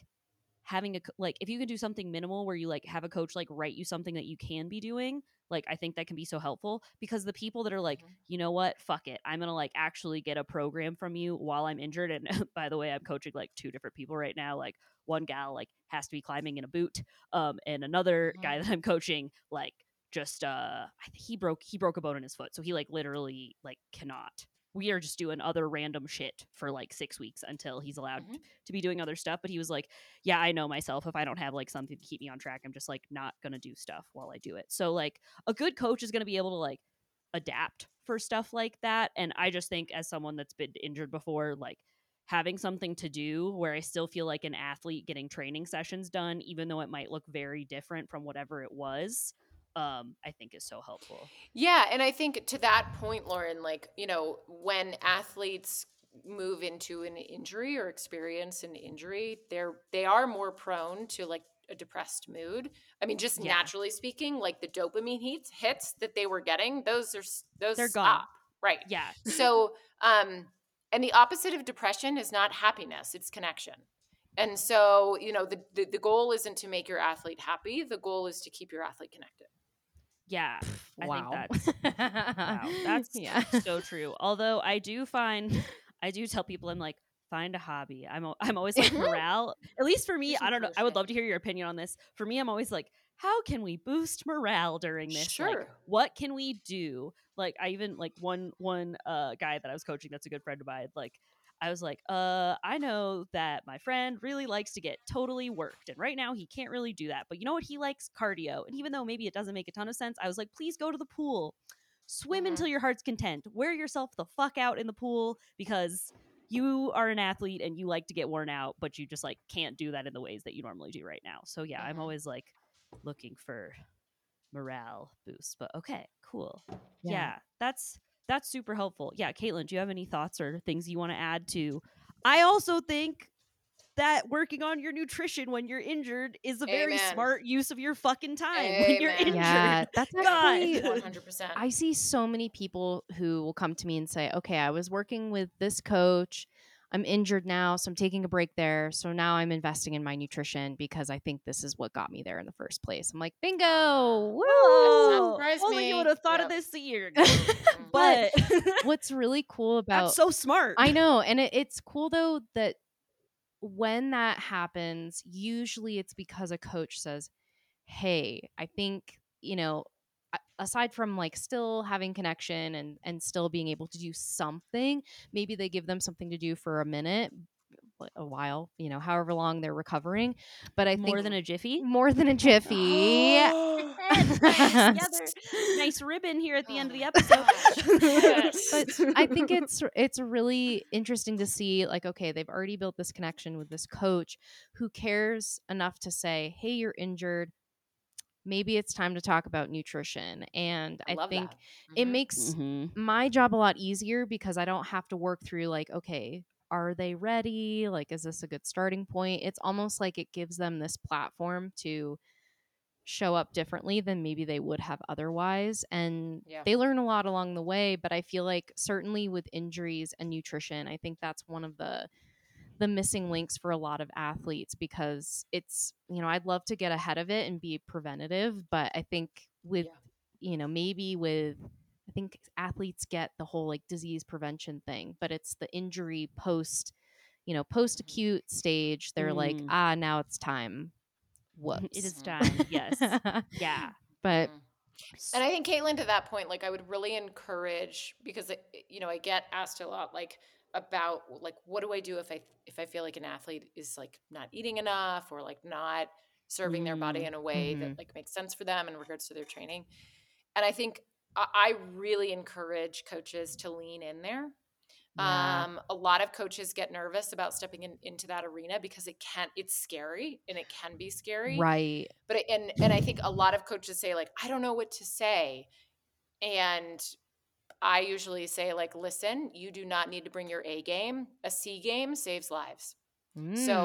[SPEAKER 1] having a like if you can do something minimal where you like have a coach like write you something that you can be doing, like I think that can be so helpful because the people that are like,
[SPEAKER 2] Mhm.
[SPEAKER 1] you know what, fuck it, I'm gonna like actually get a program from you while I'm injured. And *laughs* by the way, I'm coaching like two different people right now. Like one gal like has to be climbing in a boot, um, and another guy *laughs* that I'm coaching like just uh he broke he broke a bone in his foot so he like literally like cannot we are just doing other random shit for like six weeks until he's allowed
[SPEAKER 2] Mhm.
[SPEAKER 1] to be doing other stuff but he was like yeah i know myself if i don't have like something to keep me on track i'm just like not gonna do stuff while i do it so like a good coach is gonna be able to like adapt for stuff like that and i just think as someone that's been injured before like having something to do where i still feel like an athlete getting training sessions done even though it might look very different from whatever it was um i think is so helpful
[SPEAKER 2] Yeah, and I think to that point, Lauren, like, you know, when athletes move into an injury or experience an injury, they're they are more prone to like a depressed mood. I mean, just
[SPEAKER 1] Yeah.
[SPEAKER 2] naturally speaking, like the dopamine hits hits that they were getting, those are those
[SPEAKER 1] They're gone.
[SPEAKER 2] Right.
[SPEAKER 1] yeah
[SPEAKER 2] So, um, and the opposite of depression is not happiness; it's connection. And so, you know, the, the the goal isn't to make your athlete happy. The goal is to keep your athlete connected.
[SPEAKER 1] Yeah I think
[SPEAKER 3] wow.
[SPEAKER 1] that's wow, *laughs* that's
[SPEAKER 3] yeah. *laughs*
[SPEAKER 1] so true. Although I do find, *laughs* I do tell people I'm like, find a hobby. I'm I'm always like morale. At least for me, I don't know. I would love to hear your opinion on this. For me, I'm always like, how can we boost morale during this? Like,
[SPEAKER 2] Sure.
[SPEAKER 1] what can we do? Like I even like one one uh guy that I was coaching that's a good friend of mine. Like I was like, uh, I know that my friend really likes to get totally worked, and right now he can't really do that. But you know what? He likes cardio, and even though maybe it doesn't make a ton of sense, I was like, please go to the pool.
[SPEAKER 4] swim
[SPEAKER 2] Mhm.
[SPEAKER 4] until your heart's content. Wear yourself the fuck out in the pool because you are an athlete and you like to get worn out, but you just like can't do that in the ways that you normally do right now. So yeah, I'm
[SPEAKER 2] Mhm.
[SPEAKER 4] always like looking for morale boost. But okay, cool.
[SPEAKER 3] Yeah.
[SPEAKER 4] Yeah. that's that's super helpful. Yeah, Caitlin, do you have any thoughts or things you want to add to? I also think that working on your nutrition when you're injured is a very smart use of your fucking time when you're injured.
[SPEAKER 3] Yeah, that's *laughs*
[SPEAKER 4] God.
[SPEAKER 3] actually.
[SPEAKER 2] One hundred percent.
[SPEAKER 3] I see so many people who will come to me and say, "Okay, I was working with this coach. I'm injured now, so I'm taking a break there. So now I'm investing in my nutrition because I think this is what got me there in the first place." I'm like, "Bingo! Ah, Woo!"
[SPEAKER 4] Whoa,
[SPEAKER 2] surprise
[SPEAKER 4] only you would have thought of this a year *laughs* ago. But *laughs*
[SPEAKER 3] What's really cool about
[SPEAKER 4] that's so smart.
[SPEAKER 3] I know, and it, it's cool though that when that happens, usually it's because a coach says, "Hey, I think you know." A- aside from like still having connection and and still being able to do something maybe they give them something to do for a minute a while you know however long they're recovering but i think More
[SPEAKER 4] than a jiffy.
[SPEAKER 3] more than a jiffy *gasps* *laughs*
[SPEAKER 4] nice ribbon here at the end of the episode.
[SPEAKER 2] gosh. *laughs*
[SPEAKER 3] but I think it's it's really interesting to see like okay they've already built this connection with this coach who cares enough to say hey you're injured maybe it's time to talk about nutrition and
[SPEAKER 2] I
[SPEAKER 3] I,
[SPEAKER 2] love
[SPEAKER 3] think
[SPEAKER 2] that.
[SPEAKER 3] it makes
[SPEAKER 4] Mhm.
[SPEAKER 3] my job a lot easier because I don't have to work through like okay are they ready like is this a good starting point it's almost like it gives them this platform to show up differently than maybe they would have otherwise and
[SPEAKER 2] Yeah.
[SPEAKER 3] they learn a lot along the way but i feel like certainly with injuries and nutrition i think that's one of the the missing links for a lot of athletes because it's you know i'd love to get ahead of it and be preventative but i think with
[SPEAKER 2] Yeah.
[SPEAKER 3] you know maybe with i think athletes get the whole like disease prevention thing but it's the injury post you know post acute stage they're like
[SPEAKER 4] Mm.
[SPEAKER 3] ah now it's time whoops *laughs*
[SPEAKER 4] It is time. Yes. *laughs* yeah.
[SPEAKER 3] but
[SPEAKER 2] Mhm. And I think Caitlin, to that point, like I would really encourage because it, you know I get asked a lot, like about like what do I do if I if I feel like an athlete is like not eating enough or like not serving their body
[SPEAKER 4] Mm.
[SPEAKER 2] in a way
[SPEAKER 3] Mhm.
[SPEAKER 2] that like makes sense for them in regards to their training. And I think I, really encourage coaches to lean in there.
[SPEAKER 3] Yeah.
[SPEAKER 2] Um, a lot of coaches get nervous about stepping in, into that arena because it can it's scary and it can be scary
[SPEAKER 3] right
[SPEAKER 2] but I- and and I think a lot of coaches say like I don't know what to say, and I usually say like, listen, you do not need to bring your A game. A C game saves lives. So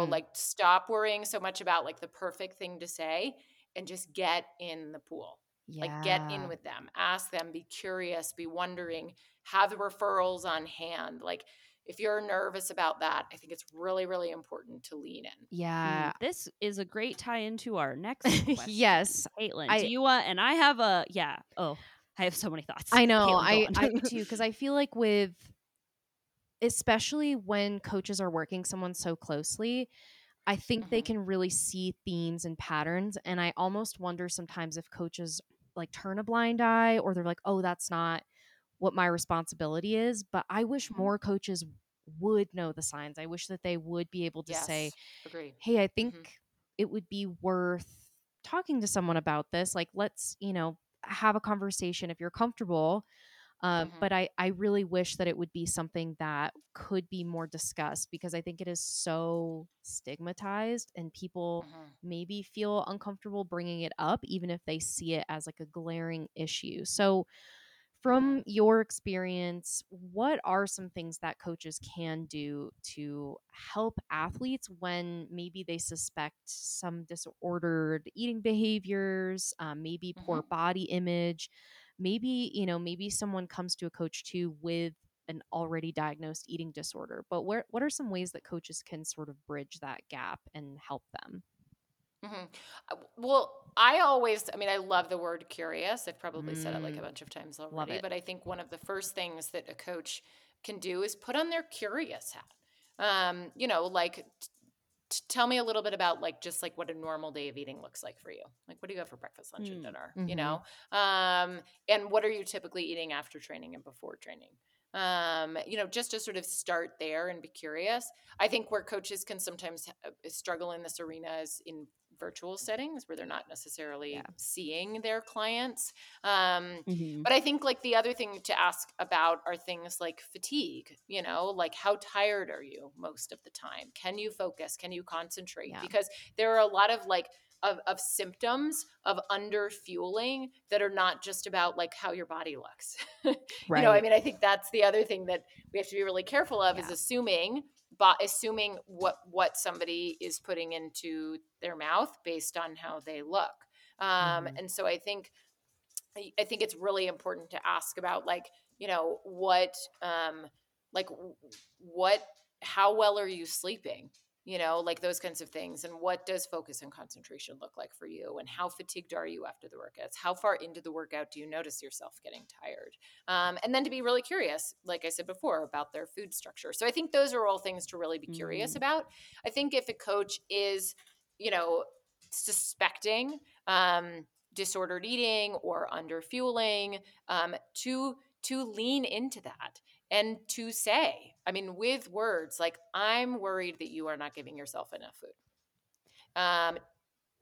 [SPEAKER 3] Mm.
[SPEAKER 2] like, stop worrying so much about like the perfect thing to say, and just get in the pool. Yeah. Like get in with them, ask them, be curious, be wondering, have the referrals on hand. Like if you're nervous about that, I think it's really really important to lean in.
[SPEAKER 3] yeah
[SPEAKER 4] Mm, this is a great tie into our next *laughs* question.
[SPEAKER 3] yes
[SPEAKER 4] Caitlin,
[SPEAKER 3] I-
[SPEAKER 4] do you want? And I have a yeah. Oh, I have so many thoughts.
[SPEAKER 3] I *laughs* know. I, I do *laughs* too because I feel like with, especially when coaches are working someone so closely, I think they
[SPEAKER 2] Mhm.
[SPEAKER 3] can really see themes and patterns. And I almost wonder sometimes if coaches like turn a blind eye or they're like, "Oh, that's not what my responsibility is." But I wish
[SPEAKER 2] Mhm.
[SPEAKER 3] more coaches would know the signs. I wish that they would be able to
[SPEAKER 2] Yes,
[SPEAKER 3] say,
[SPEAKER 2] agree.
[SPEAKER 3] hey, I think it would be worth talking to someone about this. Like, let's, you know, have a conversation if you're comfortable. Um,
[SPEAKER 2] Mhm.
[SPEAKER 3] But I, I really wish that it would be something that could be more discussed because I think it is so stigmatized and people
[SPEAKER 2] Mhm.
[SPEAKER 3] maybe feel uncomfortable bringing it up, even if they see it as like a glaring issue. So, from your experience, what are some things that coaches can do to help athletes when maybe they suspect some disordered eating behaviors, um, maybe poor body image? Maybe, you know, maybe someone comes to a coach too with an already diagnosed eating disorder. But where, what are some ways that coaches can sort of bridge that gap and help them?
[SPEAKER 2] Mhm. Uh, Well, I always, I mean, I love the word curious. I've probably said it like a
[SPEAKER 3] Mm.
[SPEAKER 2] bunch of times already, but I think one of the first things that a coach can do is put on their curious hat. Um, you know, like t- t- tell me a little bit about like just like what a normal day of eating looks like for you. Like what do you have for breakfast, lunch, and
[SPEAKER 4] Mm.
[SPEAKER 2] dinner?
[SPEAKER 3] Mhm.
[SPEAKER 2] You know? Um, and what are you typically eating after training and before training? Um, you know, just to sort of start there and be curious. I think where coaches can sometimes uh, struggle in this arena is in virtual settings where they're not necessarily
[SPEAKER 3] Yeah.
[SPEAKER 2] seeing their clients. Um,
[SPEAKER 1] Mhm.
[SPEAKER 2] but I think like the other thing to ask about are things like fatigue, you know, like how tired are you most of the time? Can you focus? Can you concentrate?
[SPEAKER 3] Yeah.
[SPEAKER 2] Because there are a lot of like of, of symptoms of under fueling that are not just about like how your body looks. *laughs* You know, I mean, I think that's the other thing that we have to be really careful of is assuming but assuming what what somebody is putting into their mouth based on how they look. Um,
[SPEAKER 3] Mhm.
[SPEAKER 2] and so I think I I think it's really important to ask about like, you know, what um like what how well are you sleeping? You know, like those kinds of things. And what does focus and concentration look like for you? And how fatigued are you after the workouts? How far into the workout do you notice yourself getting tired? Um, and then to be really curious, like I said before, about their food structure. So I think those are all things to really be curious
[SPEAKER 1] Mm.
[SPEAKER 2] about. I think if a coach is, you know, suspecting um, disordered eating or under fueling, um, to to lean into that and to say, I mean, with words like, "I'm worried that you are not giving yourself enough food." Um,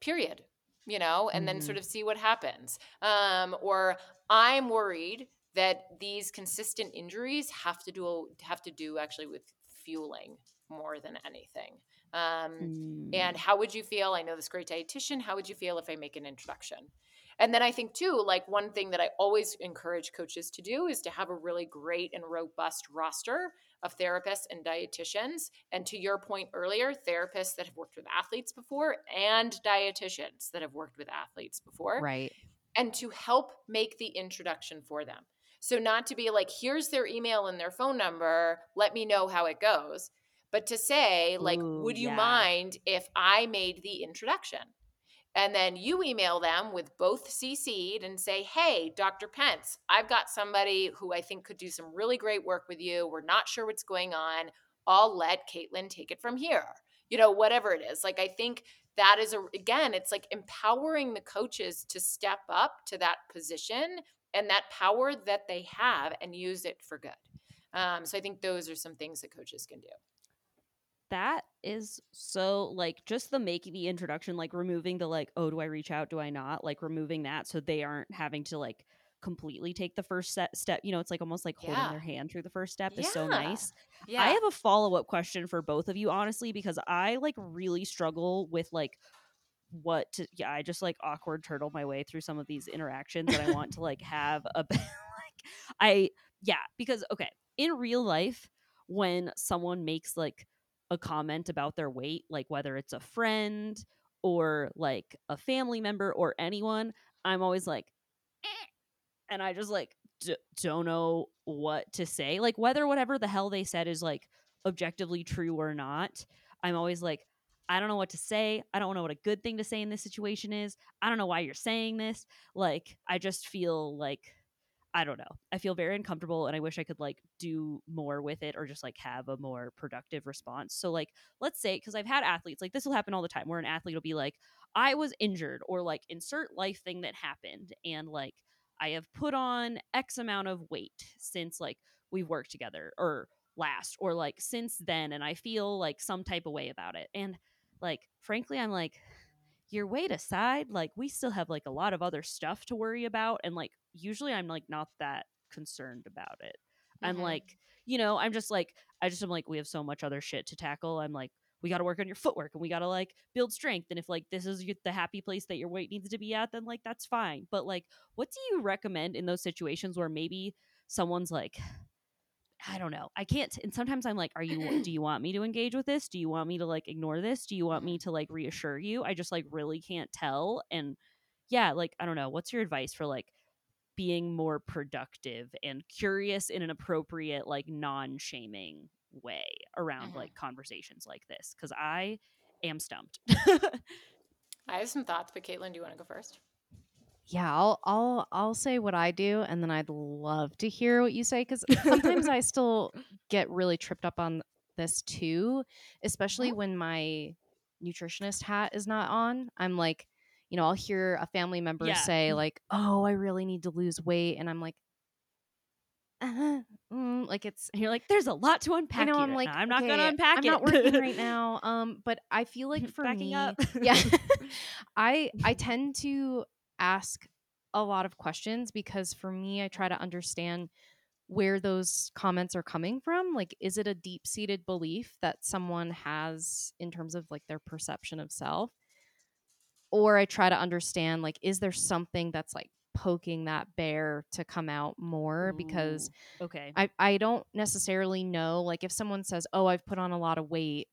[SPEAKER 2] period. You know, and then sort of see what happens. Um, or I'm worried that these consistent injuries have to do have to do actually with fueling more than anything. Um,
[SPEAKER 1] Mm.
[SPEAKER 2] and how would you feel? I know this great dietitian. How would you feel if I make an introduction? And then I think too, like one thing that I always encourage coaches to do is to have a really great and robust roster of therapists and dietitians. And to your point earlier, therapists that have worked with athletes before and dietitians that have worked with athletes before
[SPEAKER 3] Right.
[SPEAKER 2] and to help make the introduction for them. So, not to be like, here's their email and their phone number, let me know how it goes, but to say, like,
[SPEAKER 1] Ooh,
[SPEAKER 2] would you
[SPEAKER 1] yeah.
[SPEAKER 2] mind if I made the introduction? And then you email them with both CC'd and say, hey, Dr. Pence, I've got somebody who I think could do some really great work with you. We're not sure what's going on. I'll let Caitlin take it from here. You know, whatever it is. Like, I think that is a again it's like empowering the coaches to step up to that position and that power that they have and use it for good um, so i think those are some things that coaches can do
[SPEAKER 1] that is so like just the making the introduction like removing the like oh do i reach out do i not like removing that so they aren't having to like completely take the first set step you know it's like almost like holding
[SPEAKER 2] Yeah.
[SPEAKER 1] their hand through the first step is so nice
[SPEAKER 2] yeah
[SPEAKER 1] I have a follow up question for both of you, honestly, because I like really struggle with like what to. Yeah, I just like awkward turtle my way through some of these interactions that I want to like have *laughs* a *laughs* like. I yeah, because okay, in real life, when someone makes like a comment about their weight, like whether it's a friend or like a family member or anyone, I'm always like, "Eh," and I just like d- don't know what to say. Like whether whatever the hell they said is like objectively true or not, I'm always like, I don't know what to say. I don't know what a good thing to say in this situation is. I don't know why you're saying this. Like I just feel like I don't know. I feel very uncomfortable and I wish I could like do more with it or just like have a more productive response. So like let's say cuz I've had athletes like this will happen all the time where an athlete will be like I was injured or like insert life thing that happened and like I have put on X amount of weight since like we've worked together or last or like since then and I feel like some type of way about it. And like frankly I'm like your weight aside, like we still have like a lot of other stuff to worry about and like usually I'm like not that concerned about it. I'm
[SPEAKER 2] Mhm.
[SPEAKER 1] like, you know, I'm just like I just am like we have so much other shit to tackle. I'm like we got to work on your footwork and we got to like build strength and if like this is the happy place that your weight needs to be at then like that's fine. But like what do you recommend in those situations where maybe someone's like I don't know. I can't. And sometimes I'm like, are you, do you want me to engage with this? Do you want me to like ignore this? Do you want me to like reassure you? I just like really can't tell. And yeah, like, I don't know. What's your advice for like being more productive and curious in an appropriate, like non shaming way around
[SPEAKER 2] Mhm.
[SPEAKER 1] like conversations like this? Cause I am stumped. *laughs*
[SPEAKER 2] i have some thoughts but caitlin do you want to go first
[SPEAKER 3] Yeah, I'll I'll I'll say what I do and then I'd love to hear what you say cuz sometimes I *laughs* still get really tripped up on this too, especially when my nutritionist hat is not on. I'm like, you know, I'll hear a family member
[SPEAKER 1] Yeah.
[SPEAKER 3] say like, "Oh, I really need to lose weight." And I'm like, uh, mm, like it's
[SPEAKER 1] And you're like, there's a lot to unpack.
[SPEAKER 3] I know. I'm like
[SPEAKER 1] "Nah, I'm not
[SPEAKER 3] okay,
[SPEAKER 1] gonna unpack
[SPEAKER 3] I'm
[SPEAKER 1] it.
[SPEAKER 3] not working *laughs* right now. Um, but I feel like *laughs* for
[SPEAKER 1] Backing
[SPEAKER 3] me,
[SPEAKER 1] up.
[SPEAKER 3] yeah, I I tend to ask a lot of questions because for me, I try to understand where those comments are coming from. Like, is it a deep seated belief that someone has in terms of like their perception of self? Or I try to understand like, is there something that's like poking that bear to come out more? Because
[SPEAKER 1] okay.
[SPEAKER 3] I, I don't necessarily know. Like, if someone says, Oh, I've put on a lot of weight,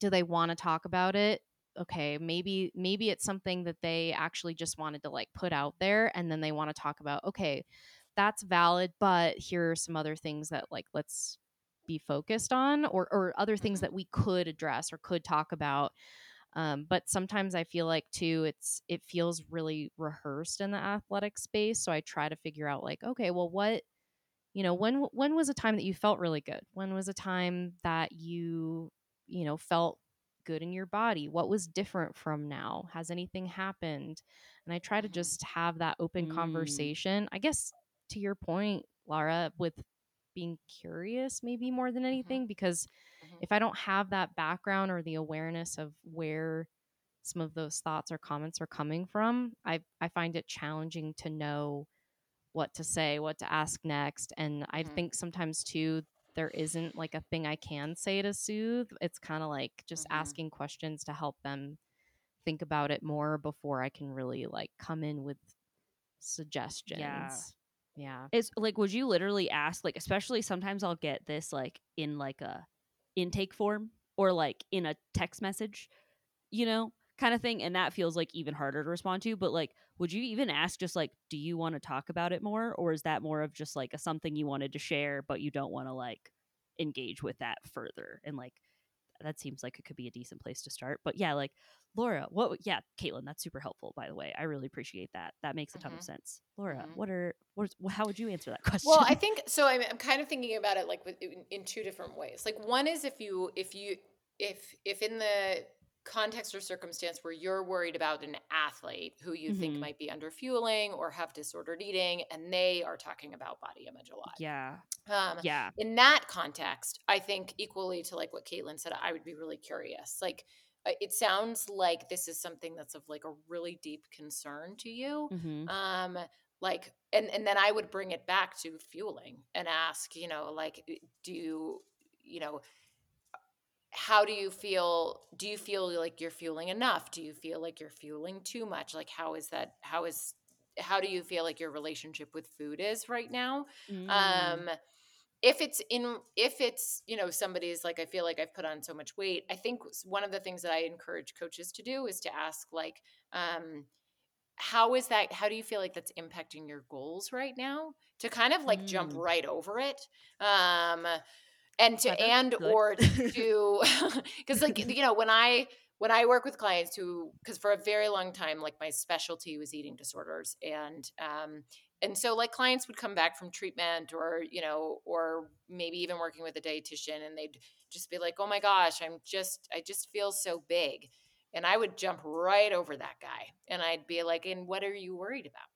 [SPEAKER 3] do they want to talk about it? Okay, maybe maybe it's something that they actually just wanted to like put out there and then they want to talk about, okay, that's valid, but here are some other things that like let's be focused on or or other things
[SPEAKER 2] Mhm.
[SPEAKER 3] that we could address or could talk about. Um, but sometimes I feel like too, it's it feels really rehearsed in the athletic space. So I try to figure out like, okay, well, what you know, when when was a time that you felt really good? When was a time that you you know felt good in your body? What was different from now? Has anything happened? And I try to
[SPEAKER 2] Mhm.
[SPEAKER 3] just have that open
[SPEAKER 1] Mm.
[SPEAKER 3] conversation. I guess to your point, Lara, with being curious maybe more than anything because
[SPEAKER 2] Mhm.
[SPEAKER 3] if I don't have that background or the awareness of where some of those thoughts or comments are coming from, I I find it challenging to know what to say, what to ask next. And I
[SPEAKER 2] Mhm.
[SPEAKER 3] think sometimes too there isn't like a thing I can say to soothe. It's kind of like just
[SPEAKER 2] Mhm.
[SPEAKER 3] asking questions to help them think about it more before I can really like come in with suggestions. Yeah. Yeah.
[SPEAKER 1] It's like, would you literally ask, like, especially sometimes I'll get this like in like a intake form or like in a text message, you know, kind of thing. And that feels like even harder to respond to. But like, would you even ask just like, do you want to talk about it more? Or is that more of just like a something you wanted to share, but you don't want to like engage with that further? And like, that seems like it could be a decent place to start. But yeah, like Lara, what? Yeah, Caitlin, that's super helpful. By the way, I really appreciate that. That makes a ton of
[SPEAKER 2] Mhm.
[SPEAKER 1] sense. Lara,
[SPEAKER 2] Mhm.
[SPEAKER 1] what are what? Is, how would you answer that *laughs* question?
[SPEAKER 2] Well, I think so. I'm, I'm kind of thinking about it like with, in, in two different ways. Like one is if you if you if if in the context or circumstance where you're worried about an athlete who you think
[SPEAKER 1] Mhm.
[SPEAKER 2] might be under fueling or have disordered eating, and they are talking about body image a lot.
[SPEAKER 1] yeah,
[SPEAKER 2] Um,
[SPEAKER 1] yeah,
[SPEAKER 2] in that context, I think equally to like what Caitlin said, I would be really curious. Like, uh, it sounds like this is something that's of like a really deep concern to you.
[SPEAKER 1] hmm
[SPEAKER 2] Um, like, and and then I would bring it back to fueling and ask, you know, like, do you, you know, how do you feel? Do you feel like you're fueling enough? Do you feel like you're fueling too much? Like, how is that? How is how do you feel like your relationship with food is right now?
[SPEAKER 1] Mm.
[SPEAKER 2] um if it's in if it's you know somebody's like i feel like i've put on so much weight i think one of the things that i encourage coaches to do is to ask like um how is that how do you feel like that's impacting your goals right now to kind of like jump
[SPEAKER 1] Mm.
[SPEAKER 2] right over it um and to and
[SPEAKER 1] Good.
[SPEAKER 2] or *laughs* to *laughs* because like you know when i when i work with clients who because for a very long time like my specialty was eating disorders and um and so like clients would come back from treatment or you know or maybe even working with a dietitian and they'd just be like oh my gosh i'm just i just feel so big and i would jump right over that guy and i'd be like and what are you worried about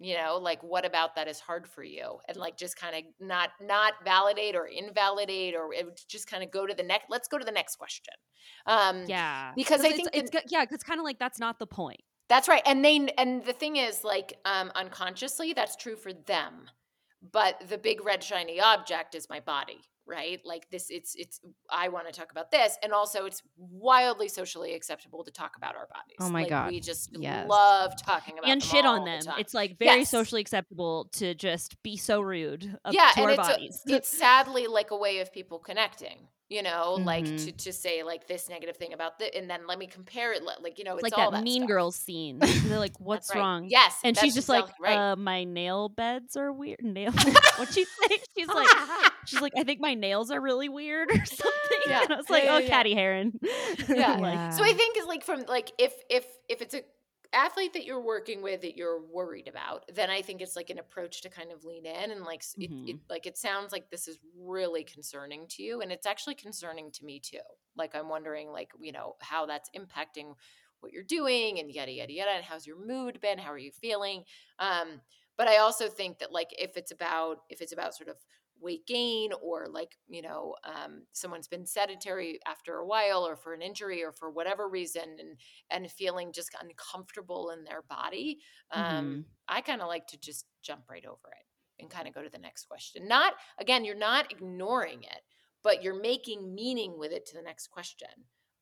[SPEAKER 2] you know like what about that is hard for you? And like just kind of not not validate or invalidate or just kind of go to the next let's go to the next question. Um
[SPEAKER 1] yeah,
[SPEAKER 2] because I
[SPEAKER 1] it's,
[SPEAKER 2] think
[SPEAKER 1] it's
[SPEAKER 2] the-
[SPEAKER 1] go- yeah, because kind of like that's not the point.
[SPEAKER 2] that's right and they and the thing is like um unconsciously that's true for them but the big red shiny object is my body right like this it's it's i want to talk about this and also it's wildly socially acceptable to talk about our bodies
[SPEAKER 3] Oh my
[SPEAKER 2] like,
[SPEAKER 3] God,
[SPEAKER 2] we just
[SPEAKER 3] yes.
[SPEAKER 2] love talking about
[SPEAKER 1] and
[SPEAKER 2] them
[SPEAKER 1] shit on
[SPEAKER 2] all the
[SPEAKER 1] them.
[SPEAKER 2] time.
[SPEAKER 1] It's like very
[SPEAKER 2] Yes.
[SPEAKER 1] socially acceptable to just be so rude uh,
[SPEAKER 2] yeah
[SPEAKER 1] to
[SPEAKER 2] and
[SPEAKER 1] our
[SPEAKER 2] it's
[SPEAKER 1] bodies.
[SPEAKER 2] A, it's sadly like a way of people connecting you know like
[SPEAKER 3] Mhm.
[SPEAKER 2] to, to say like this negative thing about the and then let me compare it like you know
[SPEAKER 1] It's like
[SPEAKER 2] all
[SPEAKER 1] that,
[SPEAKER 2] that
[SPEAKER 1] Mean
[SPEAKER 2] stuff.
[SPEAKER 1] Girls scene. *laughs* They're like, "What's
[SPEAKER 2] right.
[SPEAKER 1] wrong?"
[SPEAKER 2] yes
[SPEAKER 1] And she's just like,
[SPEAKER 2] right
[SPEAKER 1] uh, "My nail beds are weird." *laughs* Nail. *laughs* What'd she say? She's like, she's like, "I think my nails are really weird or something."
[SPEAKER 2] Yeah.
[SPEAKER 1] And I was like,
[SPEAKER 2] yeah,
[SPEAKER 1] "Oh,
[SPEAKER 2] yeah.
[SPEAKER 1] Cady Heron."
[SPEAKER 2] Yeah.
[SPEAKER 1] like,
[SPEAKER 2] So I think is like from like if if if it's a athlete that you're working with that you're worried about, then I think it's like an approach to kind of lean in and like s- it, it like it sounds like this is really concerning to you, and it's actually concerning to me too. Like I'm wondering like you know how that's impacting what you're doing and yada yada yada and how's your mood been? How are you feeling? Um but I also think that like if it's about if it's about sort of weight gain or like you know um, someone's been sedentary after a while or for an injury or for whatever reason and and feeling just uncomfortable in their body um,
[SPEAKER 1] Mhm.
[SPEAKER 2] i kind of like to just jump right over it and kind of go to the next question not again you're not ignoring it but you're making meaning with it to the next question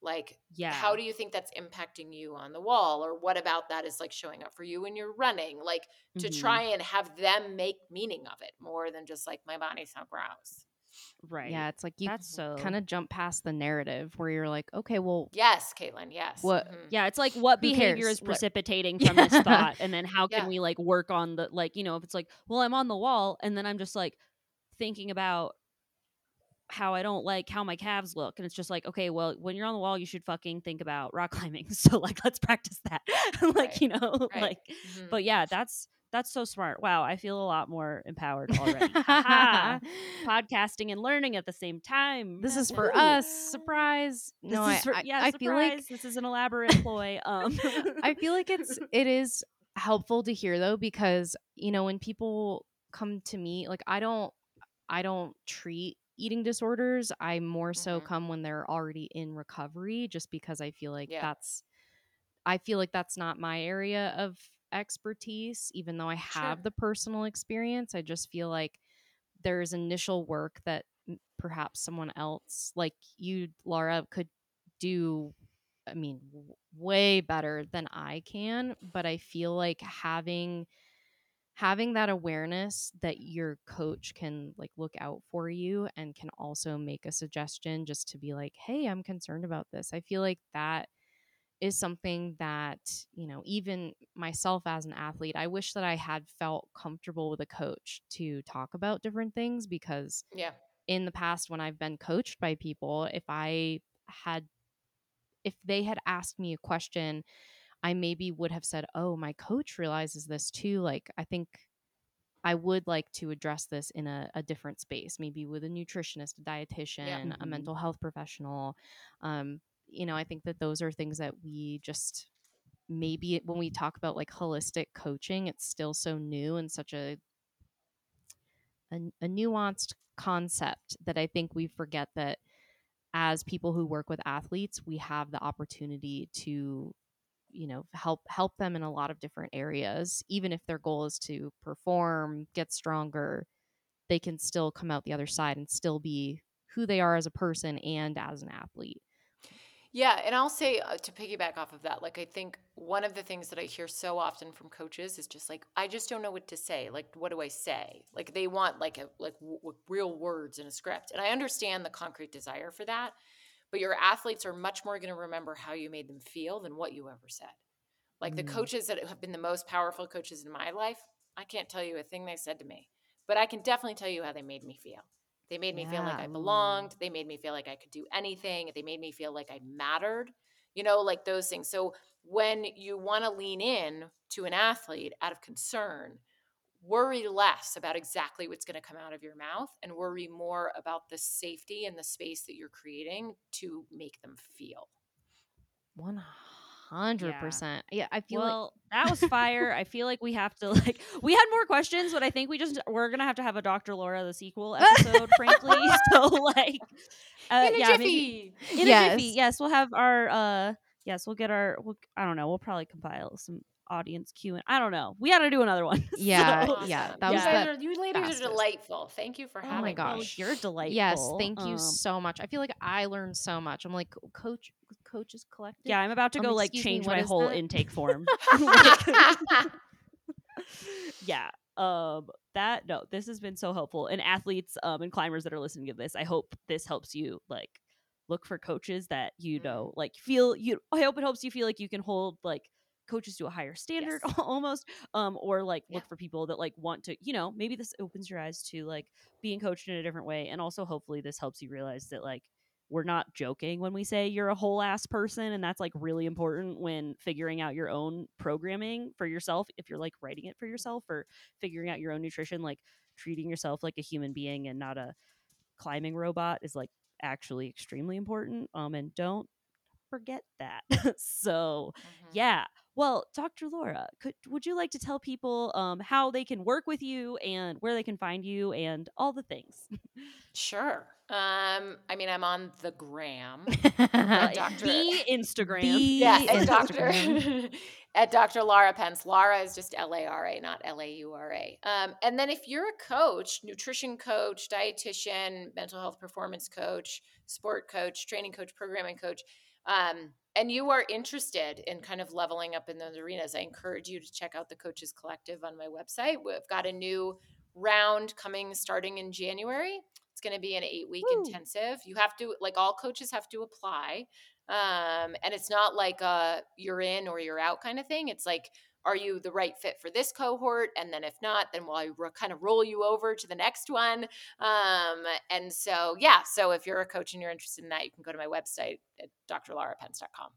[SPEAKER 2] like
[SPEAKER 1] Yeah.
[SPEAKER 2] how do you think that's impacting you on the wall or what about that is like showing up for you when you're running like to
[SPEAKER 1] Mhm.
[SPEAKER 2] try and have them make meaning of it more than just like my body's not gross
[SPEAKER 1] Right.
[SPEAKER 3] Yeah, it's like you
[SPEAKER 1] That's so
[SPEAKER 3] kind of jump past the narrative where you're like, okay, well,
[SPEAKER 2] yes caitlin yes
[SPEAKER 3] What-
[SPEAKER 2] Mhm.
[SPEAKER 1] Yeah, it's like what
[SPEAKER 3] Who
[SPEAKER 1] behavior
[SPEAKER 3] cares?
[SPEAKER 1] is
[SPEAKER 3] What-
[SPEAKER 1] precipitating from this *laughs* thought, and then how can
[SPEAKER 2] Yeah.
[SPEAKER 1] we like work on the like you know if it's like well I'm on the wall, and then I'm just like thinking about how I don't like how my calves look, and it's just like okay, well when you're on the wall you should fucking think about rock *laughs* climbing, so like let's practice that, *laughs* like
[SPEAKER 2] Right,
[SPEAKER 1] you know
[SPEAKER 2] right.
[SPEAKER 1] like
[SPEAKER 2] Mhm.
[SPEAKER 1] but yeah that's that's so smart. Wow, I feel a lot more empowered already. *laughs* Podcasting and learning at the same time.
[SPEAKER 3] this is for
[SPEAKER 1] Woo.
[SPEAKER 3] us. Surprise.
[SPEAKER 1] This
[SPEAKER 3] no,
[SPEAKER 1] is
[SPEAKER 3] I,
[SPEAKER 1] for,
[SPEAKER 3] I,
[SPEAKER 1] yeah,
[SPEAKER 3] I
[SPEAKER 1] surprise.
[SPEAKER 3] feel like
[SPEAKER 1] this is an elaborate ploy. Um,
[SPEAKER 3] I feel like it's it is helpful to hear though because you know when people come to me like I don't I don't treat eating disorders. I more so
[SPEAKER 2] Mhm.
[SPEAKER 3] come when they're already in recovery just because I feel like
[SPEAKER 2] Yeah.
[SPEAKER 3] that's I feel like that's not my area of expertise even though I have
[SPEAKER 2] Sure.
[SPEAKER 3] the personal experience. I just feel like there's initial work that perhaps someone else like you Lara could do I mean, w- way better than I can, but I feel like having having that awareness that your coach can like look out for you and can also make a suggestion just to be like, "Hey, I'm concerned about this." I feel like that is something that, you know, even myself as an athlete, I wish that I had felt comfortable with a coach to talk about different things because
[SPEAKER 2] yeah
[SPEAKER 3] in the past when I've been coached by people, if I had if they had asked me a question, I maybe would have said, "Oh, my coach realizes this too. Like, I think I would like to address this in a, a different space, maybe with a nutritionist, a dietitian, a
[SPEAKER 1] Mhm.
[SPEAKER 3] mental health professional." Um, you know, I think that those are things that we just maybe when we talk about like holistic coaching, it's still so new and such a a, a nuanced concept that I think we forget that as people who work with athletes, we have the opportunity to you know help help them in a lot of different areas even if their goal is to perform get stronger they can still come out the other side and still be who they are as a person and as an athlete
[SPEAKER 2] Yeah, and I'll say uh, to piggyback off of that, like I think one of the things that I hear so often from coaches is just like I just don't know what to say. Like, what do I say? Like they want like a like w- w- real words in a script, and I understand the concrete desire for that. But your athletes are much more going to remember how you made them feel than what you ever said. Like the
[SPEAKER 1] Mm.
[SPEAKER 2] coaches that have been the most powerful coaches in my life, I can't tell you a thing they said to me, but I can definitely tell you how they made me feel. They made me feel like I belonged. They made me feel like I could do anything. They made me feel like I mattered, you know, like those things. So when you want to lean in to an athlete out of concern, worry less about exactly what's going to come out of your mouth and worry more about the safety and the space that you're creating to make them feel.
[SPEAKER 3] 100% yeah, i feel like
[SPEAKER 1] well, that was fire. I feel like we have to *laughs* like we had more questions, but I think we just we're gonna have to have a Dr. Lara the sequel episode, frankly. *laughs* *laughs* So like, uh,
[SPEAKER 2] in a
[SPEAKER 1] yeah,
[SPEAKER 2] jiffy.
[SPEAKER 1] maybe, in a
[SPEAKER 3] Yes.
[SPEAKER 1] jiffy. Yes, we'll have our uh, yes, we'll get our. We'll, I don't know. We'll probably compile some audience Q and I don't know. We got to do another one. *laughs*
[SPEAKER 3] Yeah,
[SPEAKER 1] So-
[SPEAKER 2] Awesome.
[SPEAKER 3] yeah, that
[SPEAKER 2] you
[SPEAKER 3] was
[SPEAKER 2] guys
[SPEAKER 3] the
[SPEAKER 2] are, you ladies
[SPEAKER 3] fastest.
[SPEAKER 2] are delightful. Thank you for having me.
[SPEAKER 1] Oh, my
[SPEAKER 3] gosh.
[SPEAKER 1] you're delightful.
[SPEAKER 3] yes thank you
[SPEAKER 1] Um,
[SPEAKER 3] so much i feel like i learned so much i'm like coach coaches collective
[SPEAKER 1] Yeah, I'm about to
[SPEAKER 3] Um,
[SPEAKER 1] go like
[SPEAKER 3] excuse me,
[SPEAKER 1] change my whole
[SPEAKER 3] that?
[SPEAKER 1] intake form. *laughs* *laughs* yeah. Um that no, this has been so helpful. And athletes um and climbers that are listening to this, I hope this helps you like look for coaches that you
[SPEAKER 2] Mm.
[SPEAKER 1] know like feel you I hope it helps you feel like you can hold like coaches to a higher standard
[SPEAKER 2] Yes. *laughs*
[SPEAKER 1] almost um or like look for people that like want to you know maybe this opens your eyes to like being coached in a different way and also hopefully this helps you realize that like we're not joking when we say you're a whole ass person and that's like really important when figuring out your own programming for yourself if you're like writing it for yourself or figuring out your own nutrition like treating yourself like a human being and not a climbing robot is like actually extremely important um and don't forget that *laughs* so
[SPEAKER 2] Mhm.
[SPEAKER 1] yeah well, Dr. Lara, could would you like to tell people um, how they can work with you and where they can find you and all the things? *laughs*
[SPEAKER 2] Sure. Um, I mean, I'm on the gram. *laughs* Dr.
[SPEAKER 1] The Instagram.
[SPEAKER 3] The
[SPEAKER 2] Yeah, at
[SPEAKER 3] Instagram.
[SPEAKER 2] Dr. *laughs* at Dr. Lara Pence. Lara is just L A R A, not L A U R A. Um, and then if you're a coach, nutrition coach, dietitian, mental health performance coach, sport coach, training coach, programming coach, um, and you are interested in kind of leveling up in those arenas, I encourage you to check out the Coaches Collective on my website. We've got a new round coming starting in January. It's going to be an eight week
[SPEAKER 1] Woo.
[SPEAKER 2] intensive. You have to, like, all coaches have to apply. Um, and it's not like a you're in or you're out kind of thing. It's like, are you the right fit for this cohort? And then if not, then we'll kind of roll you over to the next one. Um, and so, yeah. So if you're a coach and you're interested in that, you can go to my website at drlarapence.com.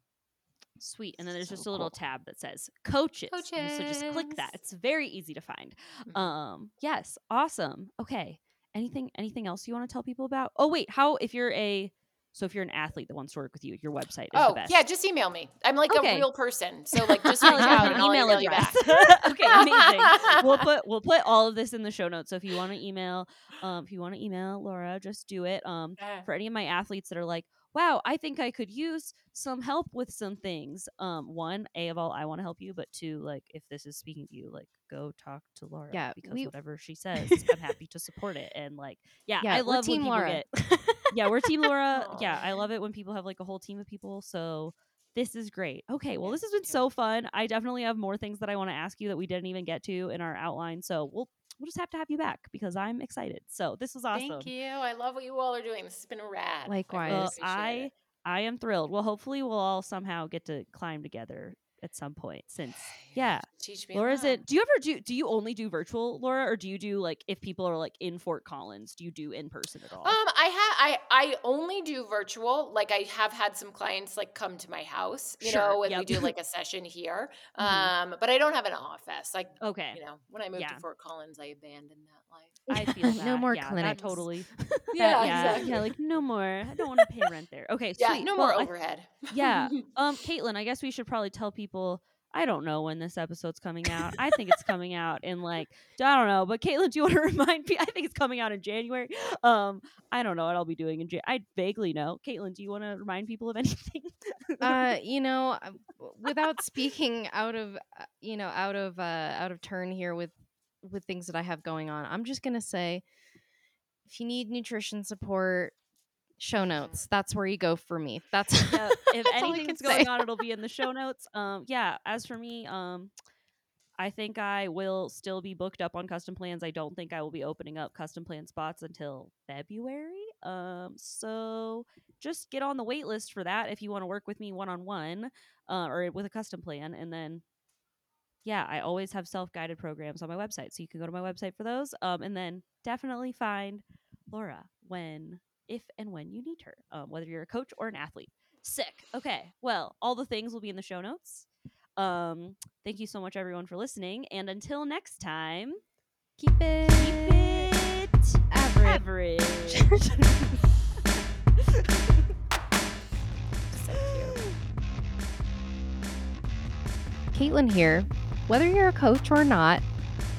[SPEAKER 1] Sweet. And then there's
[SPEAKER 3] So
[SPEAKER 1] just a little
[SPEAKER 3] cool.
[SPEAKER 1] tab that says coaches. And So just click that. It's very easy to find.
[SPEAKER 2] Mhm.
[SPEAKER 1] Um, yes, awesome. Okay. Anything anything else you want to tell people about? Oh wait, how if you're a so if you're an athlete that wants to work with you, your website is the
[SPEAKER 2] Oh,
[SPEAKER 1] best.
[SPEAKER 2] yeah. Just email me. I'm like
[SPEAKER 1] Okay.
[SPEAKER 2] a real person. So, like, *laughs* just reach out and email you back. *laughs*
[SPEAKER 1] okay, amazing. we'll *laughs* put we'll put all of this in the show notes. So if you want to email, um, if you want to email Lara, just do it. Um,
[SPEAKER 2] Uh,
[SPEAKER 1] for any of my athletes that are like, wow, I think I could use some help with some things. Um, one, a of all, I want to help you, but two, like if this is speaking to you, like go talk to Lara.
[SPEAKER 3] Yeah,
[SPEAKER 1] because
[SPEAKER 3] we-
[SPEAKER 1] whatever she says, I'm *laughs* happy to support it. And like, yeah,
[SPEAKER 3] Yeah,
[SPEAKER 1] I love
[SPEAKER 3] Team Lara.
[SPEAKER 1] get *laughs* yeah, we're Team Lara. Yeah, I love it when people have like a whole team of people. So this is great. Okay, well, this has been so fun. I definitely have more things that I want to ask you that we didn't even get to in our outline. So we'll we'll just have to have you back because I'm excited. So this was awesome.
[SPEAKER 2] Thank you. I love what you all are doing. This has been rad. I really
[SPEAKER 3] Likewise.
[SPEAKER 1] I. I am thrilled. Well, hopefully we'll all somehow get to climb together at some point since *sighs* yeah.
[SPEAKER 2] Teach me. Lara's
[SPEAKER 1] it. Do you ever do do you only do virtual, Lara, or do you do like if people are like in Fort Collins, do you do in person at all?
[SPEAKER 2] Um, I have I I only do virtual. Like I have had some clients like come to my house, you
[SPEAKER 1] Sure,
[SPEAKER 2] know, and we do like a *laughs* session here.
[SPEAKER 1] Mhm.
[SPEAKER 2] Um, but I don't have an office. Like
[SPEAKER 1] okay.
[SPEAKER 2] you know, when I moved
[SPEAKER 1] Yeah.
[SPEAKER 2] to Fort Collins, I abandoned that life.
[SPEAKER 1] I *laughs* feel that.
[SPEAKER 3] No more
[SPEAKER 1] yeah,
[SPEAKER 3] clinics.
[SPEAKER 1] Totally. *laughs* *laughs*
[SPEAKER 2] Yeah,
[SPEAKER 1] that- yeah,
[SPEAKER 2] exactly.
[SPEAKER 1] yeah, like no more. I don't want to pay rent there. Okay,
[SPEAKER 2] Yeah,
[SPEAKER 1] sweet.
[SPEAKER 2] no
[SPEAKER 1] Well,
[SPEAKER 2] more
[SPEAKER 1] I-
[SPEAKER 2] overhead.
[SPEAKER 1] yeah. Um, Caitlin, I guess we should probably tell people. I don't know when this episode's coming out. I think it's coming out in like I don't know. But Caitlin, do you want to remind me? I think it's coming out in January. Um, I don't know what I'll be doing in Jan. I vaguely know. Caitlin, do you want to remind people of anything?
[SPEAKER 3] uh you know uh, without speaking out of uh, you know out of uh out of turn here with with things that i have going on i'm just gonna say if you need nutrition support show notes that's where you go for me that's
[SPEAKER 1] yeah, *laughs* if
[SPEAKER 3] That's
[SPEAKER 1] anything's going on, it'll be in the show *laughs* notes. Um, yeah. As for me, um, I think I will still be booked up on custom plans. I don't think I will be opening up custom plan spots until February. Um, so just get on the wait list for that if you want to work with me one on one, or with a custom plan, and then. Yeah, I always have self-guided programs on my website, so you can go to my website for those. Um, and then definitely find Lara when, if and when you need her, um, whether you're a coach or an athlete. Sick. Okay. Well, all the things will be in the show notes. Um, thank you so much, everyone, for listening. And until next time,
[SPEAKER 3] keep it
[SPEAKER 1] keep it
[SPEAKER 3] average *laughs* *laughs*
[SPEAKER 1] average.
[SPEAKER 3] Caitlin here. Whether you're a coach or not,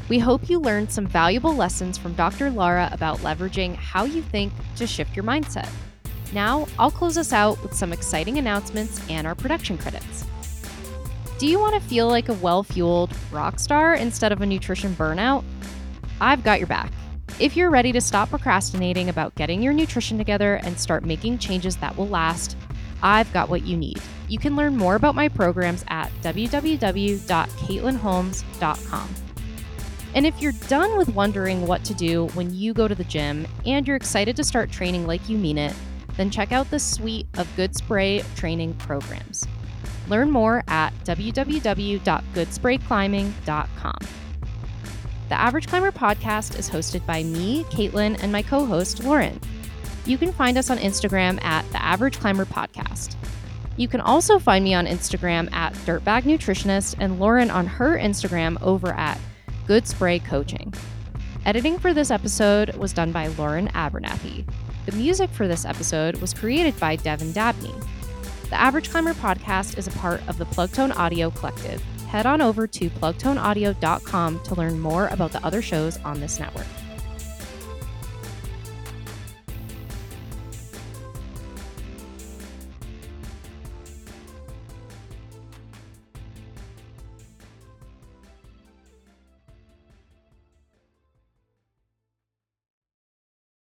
[SPEAKER 3] we hope you learned some valuable lessons from Dr. Lara about leveraging how you think to shift your mindset. Now, I'll close us out with some exciting announcements and our production credits. Do you want to feel like a well fueled rock star instead of a nutrition burnout? I've got your back. If you're ready to stop procrastinating about getting your nutrition together and start making changes that will last, I've got what you need. You can learn more about my programs at www.caitlinholmes.com. And if you're done with wondering what to do when you go to the gym and you're excited to start training like you mean it, then check out the suite of Good Spray training programs. Learn more at www.goodsprayclimbing.com. The Average Climber podcast is hosted by me, Caitlin, and my co host, Lauren. You can find us on Instagram at the Average Climber Podcast. You can also find me on Instagram at Dirtbag Nutritionist and Lauren on her Instagram over at Good Spray Coaching. Editing for this episode was done by Lauren Abernathy. The music for this episode was created by Devin Dabney. The Average Climber podcast is a part of the Plugtone Audio Collective. Head on over to plugtoneaudio.com to learn more about the other shows on this network.